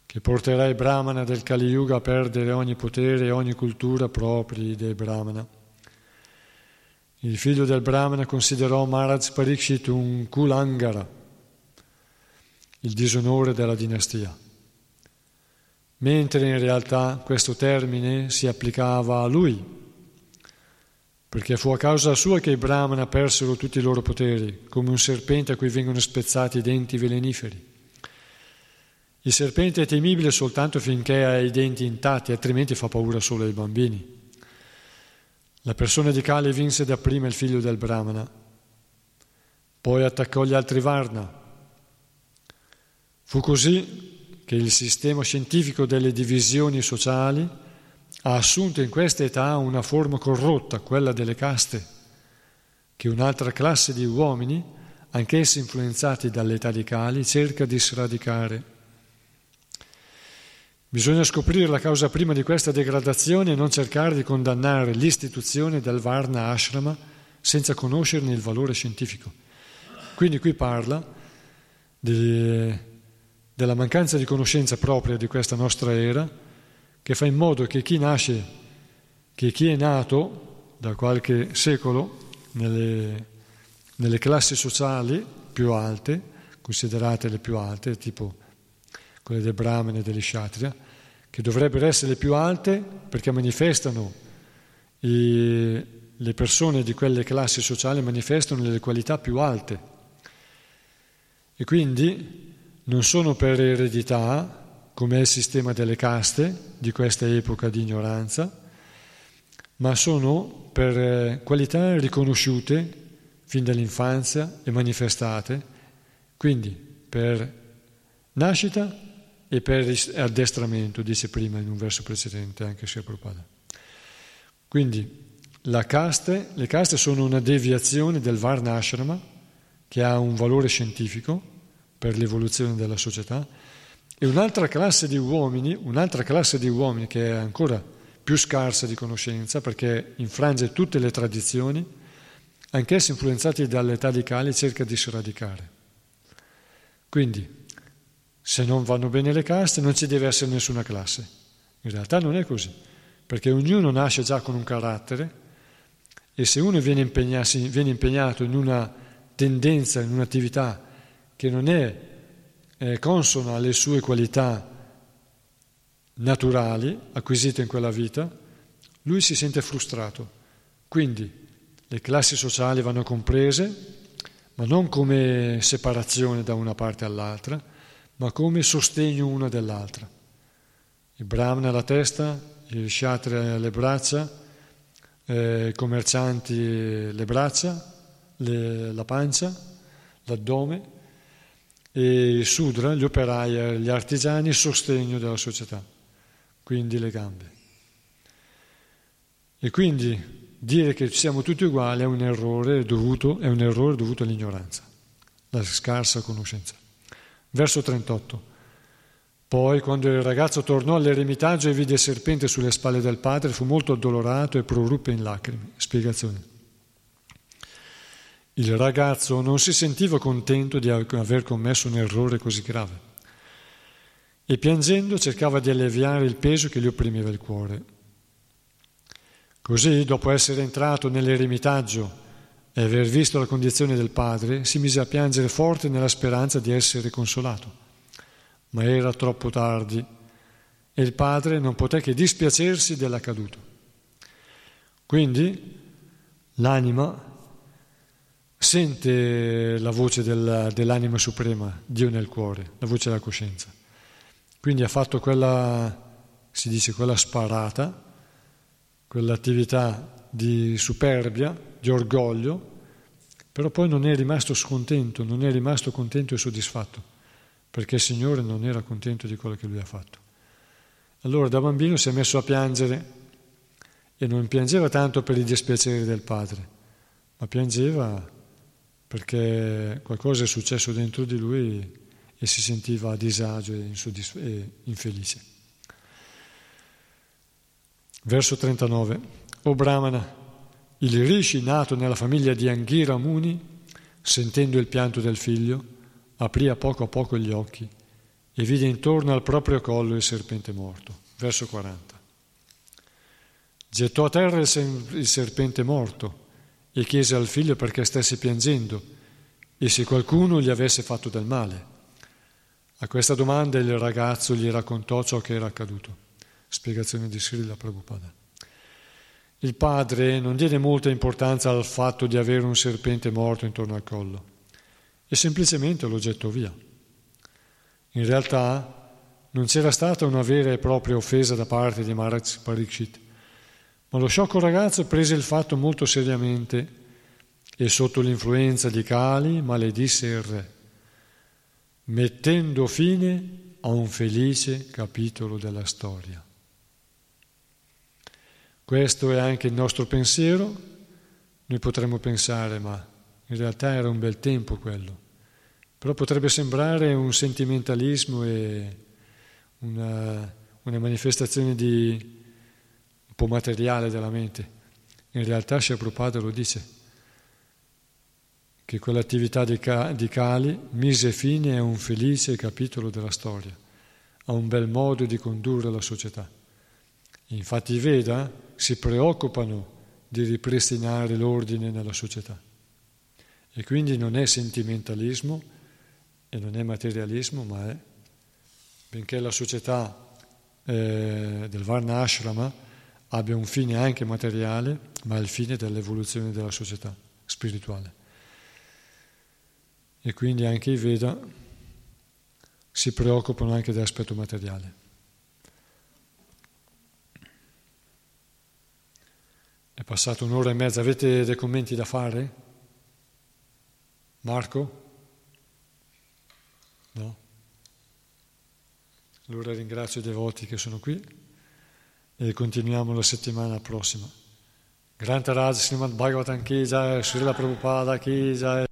che porterà i brahmana del Kali Yuga a perdere ogni potere e ogni cultura propri dei brahmana. Il figlio del brahmana considerò Maharaj Parikshit un kulangara, il disonore della dinastia, mentre in realtà questo termine si applicava a lui perché fu a causa sua che i Brahmana persero tutti i loro poteri, come un serpente a cui vengono spezzati i denti veleniferi. Il serpente è temibile soltanto finché ha i denti intatti, altrimenti fa paura solo ai bambini. La persona di Kali vinse dapprima il figlio del Brahmana, poi attaccò gli altri Varna. Fu così che il sistema scientifico delle divisioni sociali ha assunto in questa età una forma corrotta, quella delle caste, che un'altra classe di uomini, anch'essi influenzati dall'età di Kali, cerca di sradicare. Bisogna scoprire la causa prima di questa degradazione e non cercare di condannare l'istituzione del Varna Ashrama senza conoscerne il valore scientifico. Quindi qui parla di, della mancanza di conoscenza propria di questa nostra era, che fa in modo che chi nasce, che chi è nato da qualche secolo nelle, nelle classi sociali più alte, considerate le più alte, tipo quelle del Brahmane e degli Kshatriya, che dovrebbero essere le più alte perché manifestano i, le persone di quelle classi sociali manifestano le qualità più alte. E quindi non sono per eredità come è il sistema delle caste di questa epoca di ignoranza, ma sono per eh, qualità riconosciute fin dall'infanzia e manifestate, quindi per nascita e per addestramento, dice prima in un verso precedente anche Sri Prabhupada. Quindi caste, le caste sono una deviazione del Varnashrama che ha un valore scientifico per l'evoluzione della società e un'altra classe di uomini, un'altra classe di uomini che è ancora più scarsa di conoscenza perché infrange tutte le tradizioni, anch'essi influenzati dall'età di Kali, cerca di sradicare. Quindi se non vanno bene le caste non ci deve essere nessuna classe. In realtà non è così, perché ognuno nasce già con un carattere e se uno viene, viene impegnato in una tendenza, in un'attività che non è eh, consona alle sue qualità naturali acquisite in quella vita, lui si sente frustrato. Quindi le classi sociali vanno comprese, ma non come separazione da una parte all'altra, ma come sostegno una dell'altra. Il Brahmana alla testa, il Kshatriya le braccia, eh, i commercianti le braccia, le, la pancia, l'addome e il Sudra, gli operai gli artigiani, il sostegno della società, quindi le gambe. E quindi dire che siamo tutti uguali è un errore dovuto, è un errore dovuto all'ignoranza, alla scarsa conoscenza. Verso 38. Poi, quando il ragazzo tornò all'eremitaggio e vide il serpente sulle spalle del padre, fu molto addolorato e proruppe in lacrime. Spiegazione. Il ragazzo non si sentiva contento di aver commesso un errore così grave e piangendo cercava di alleviare il peso che gli opprimeva il cuore. Così, dopo essere entrato nell'eremitaggio e aver visto la condizione del padre, si mise a piangere forte nella speranza di essere consolato. Ma era troppo tardi e il padre non poté che dispiacersi dell'accaduto. Quindi l'anima sente la voce della, dell'anima suprema, Dio nel cuore, la voce della coscienza. Quindi ha fatto quella, si dice, quella sparata, quell'attività di superbia, di orgoglio, però poi non è rimasto scontento, non è rimasto contento e soddisfatto, perché il Signore non era contento di quello che lui ha fatto. Allora da bambino si è messo a piangere e non piangeva tanto per i dispiaceri del padre, ma piangeva perché qualcosa è successo dentro di lui e si sentiva a disagio e, e infelice. Verso 39. O Brahmana, il Rishi, nato nella famiglia di Anghira Muni, sentendo il pianto del figlio, aprì a poco a poco gli occhi e vide intorno al proprio collo il serpente morto. Verso 40. Gettò a terra il serpente morto e chiese al figlio perché stesse piangendo e se qualcuno gli avesse fatto del male. A questa domanda il ragazzo gli raccontò ciò che era accaduto. Spiegazione di Srila Prabhupada. Il padre non diede molta importanza al fatto di avere un serpente morto intorno al collo e semplicemente lo gettò via. In realtà non c'era stata una vera e propria offesa da parte di Maharaj Parikshit, ma lo sciocco ragazzo prese il fatto molto seriamente e sotto l'influenza di Kali maledisse il re, mettendo fine a un felice capitolo della storia. Questo è anche il nostro pensiero. Noi potremmo pensare, ma in realtà era un bel tempo quello. Però potrebbe sembrare un sentimentalismo e una, una manifestazione di, un po' materiale della mente. In realtà Prabhupada lo dice, che quell'attività di, di Kali mise fine a un felice capitolo della storia, a un bel modo di condurre la società. Infatti Veda si preoccupano di ripristinare l'ordine nella società. E quindi non è sentimentalismo e non è materialismo, ma è, benché la società eh, del Varna Ashrama abbia un fine anche materiale, ma il fine dell'evoluzione della società spirituale. E quindi anche i Veda si preoccupano anche dell'aspetto materiale. Passato un'ora e mezza, avete dei commenti da fare? Marco? No? Allora ringrazio i devoti che sono qui e continuiamo la settimana prossima. Granta Raj Srimad Bhagavatam Ki Srila Prabhupada Ki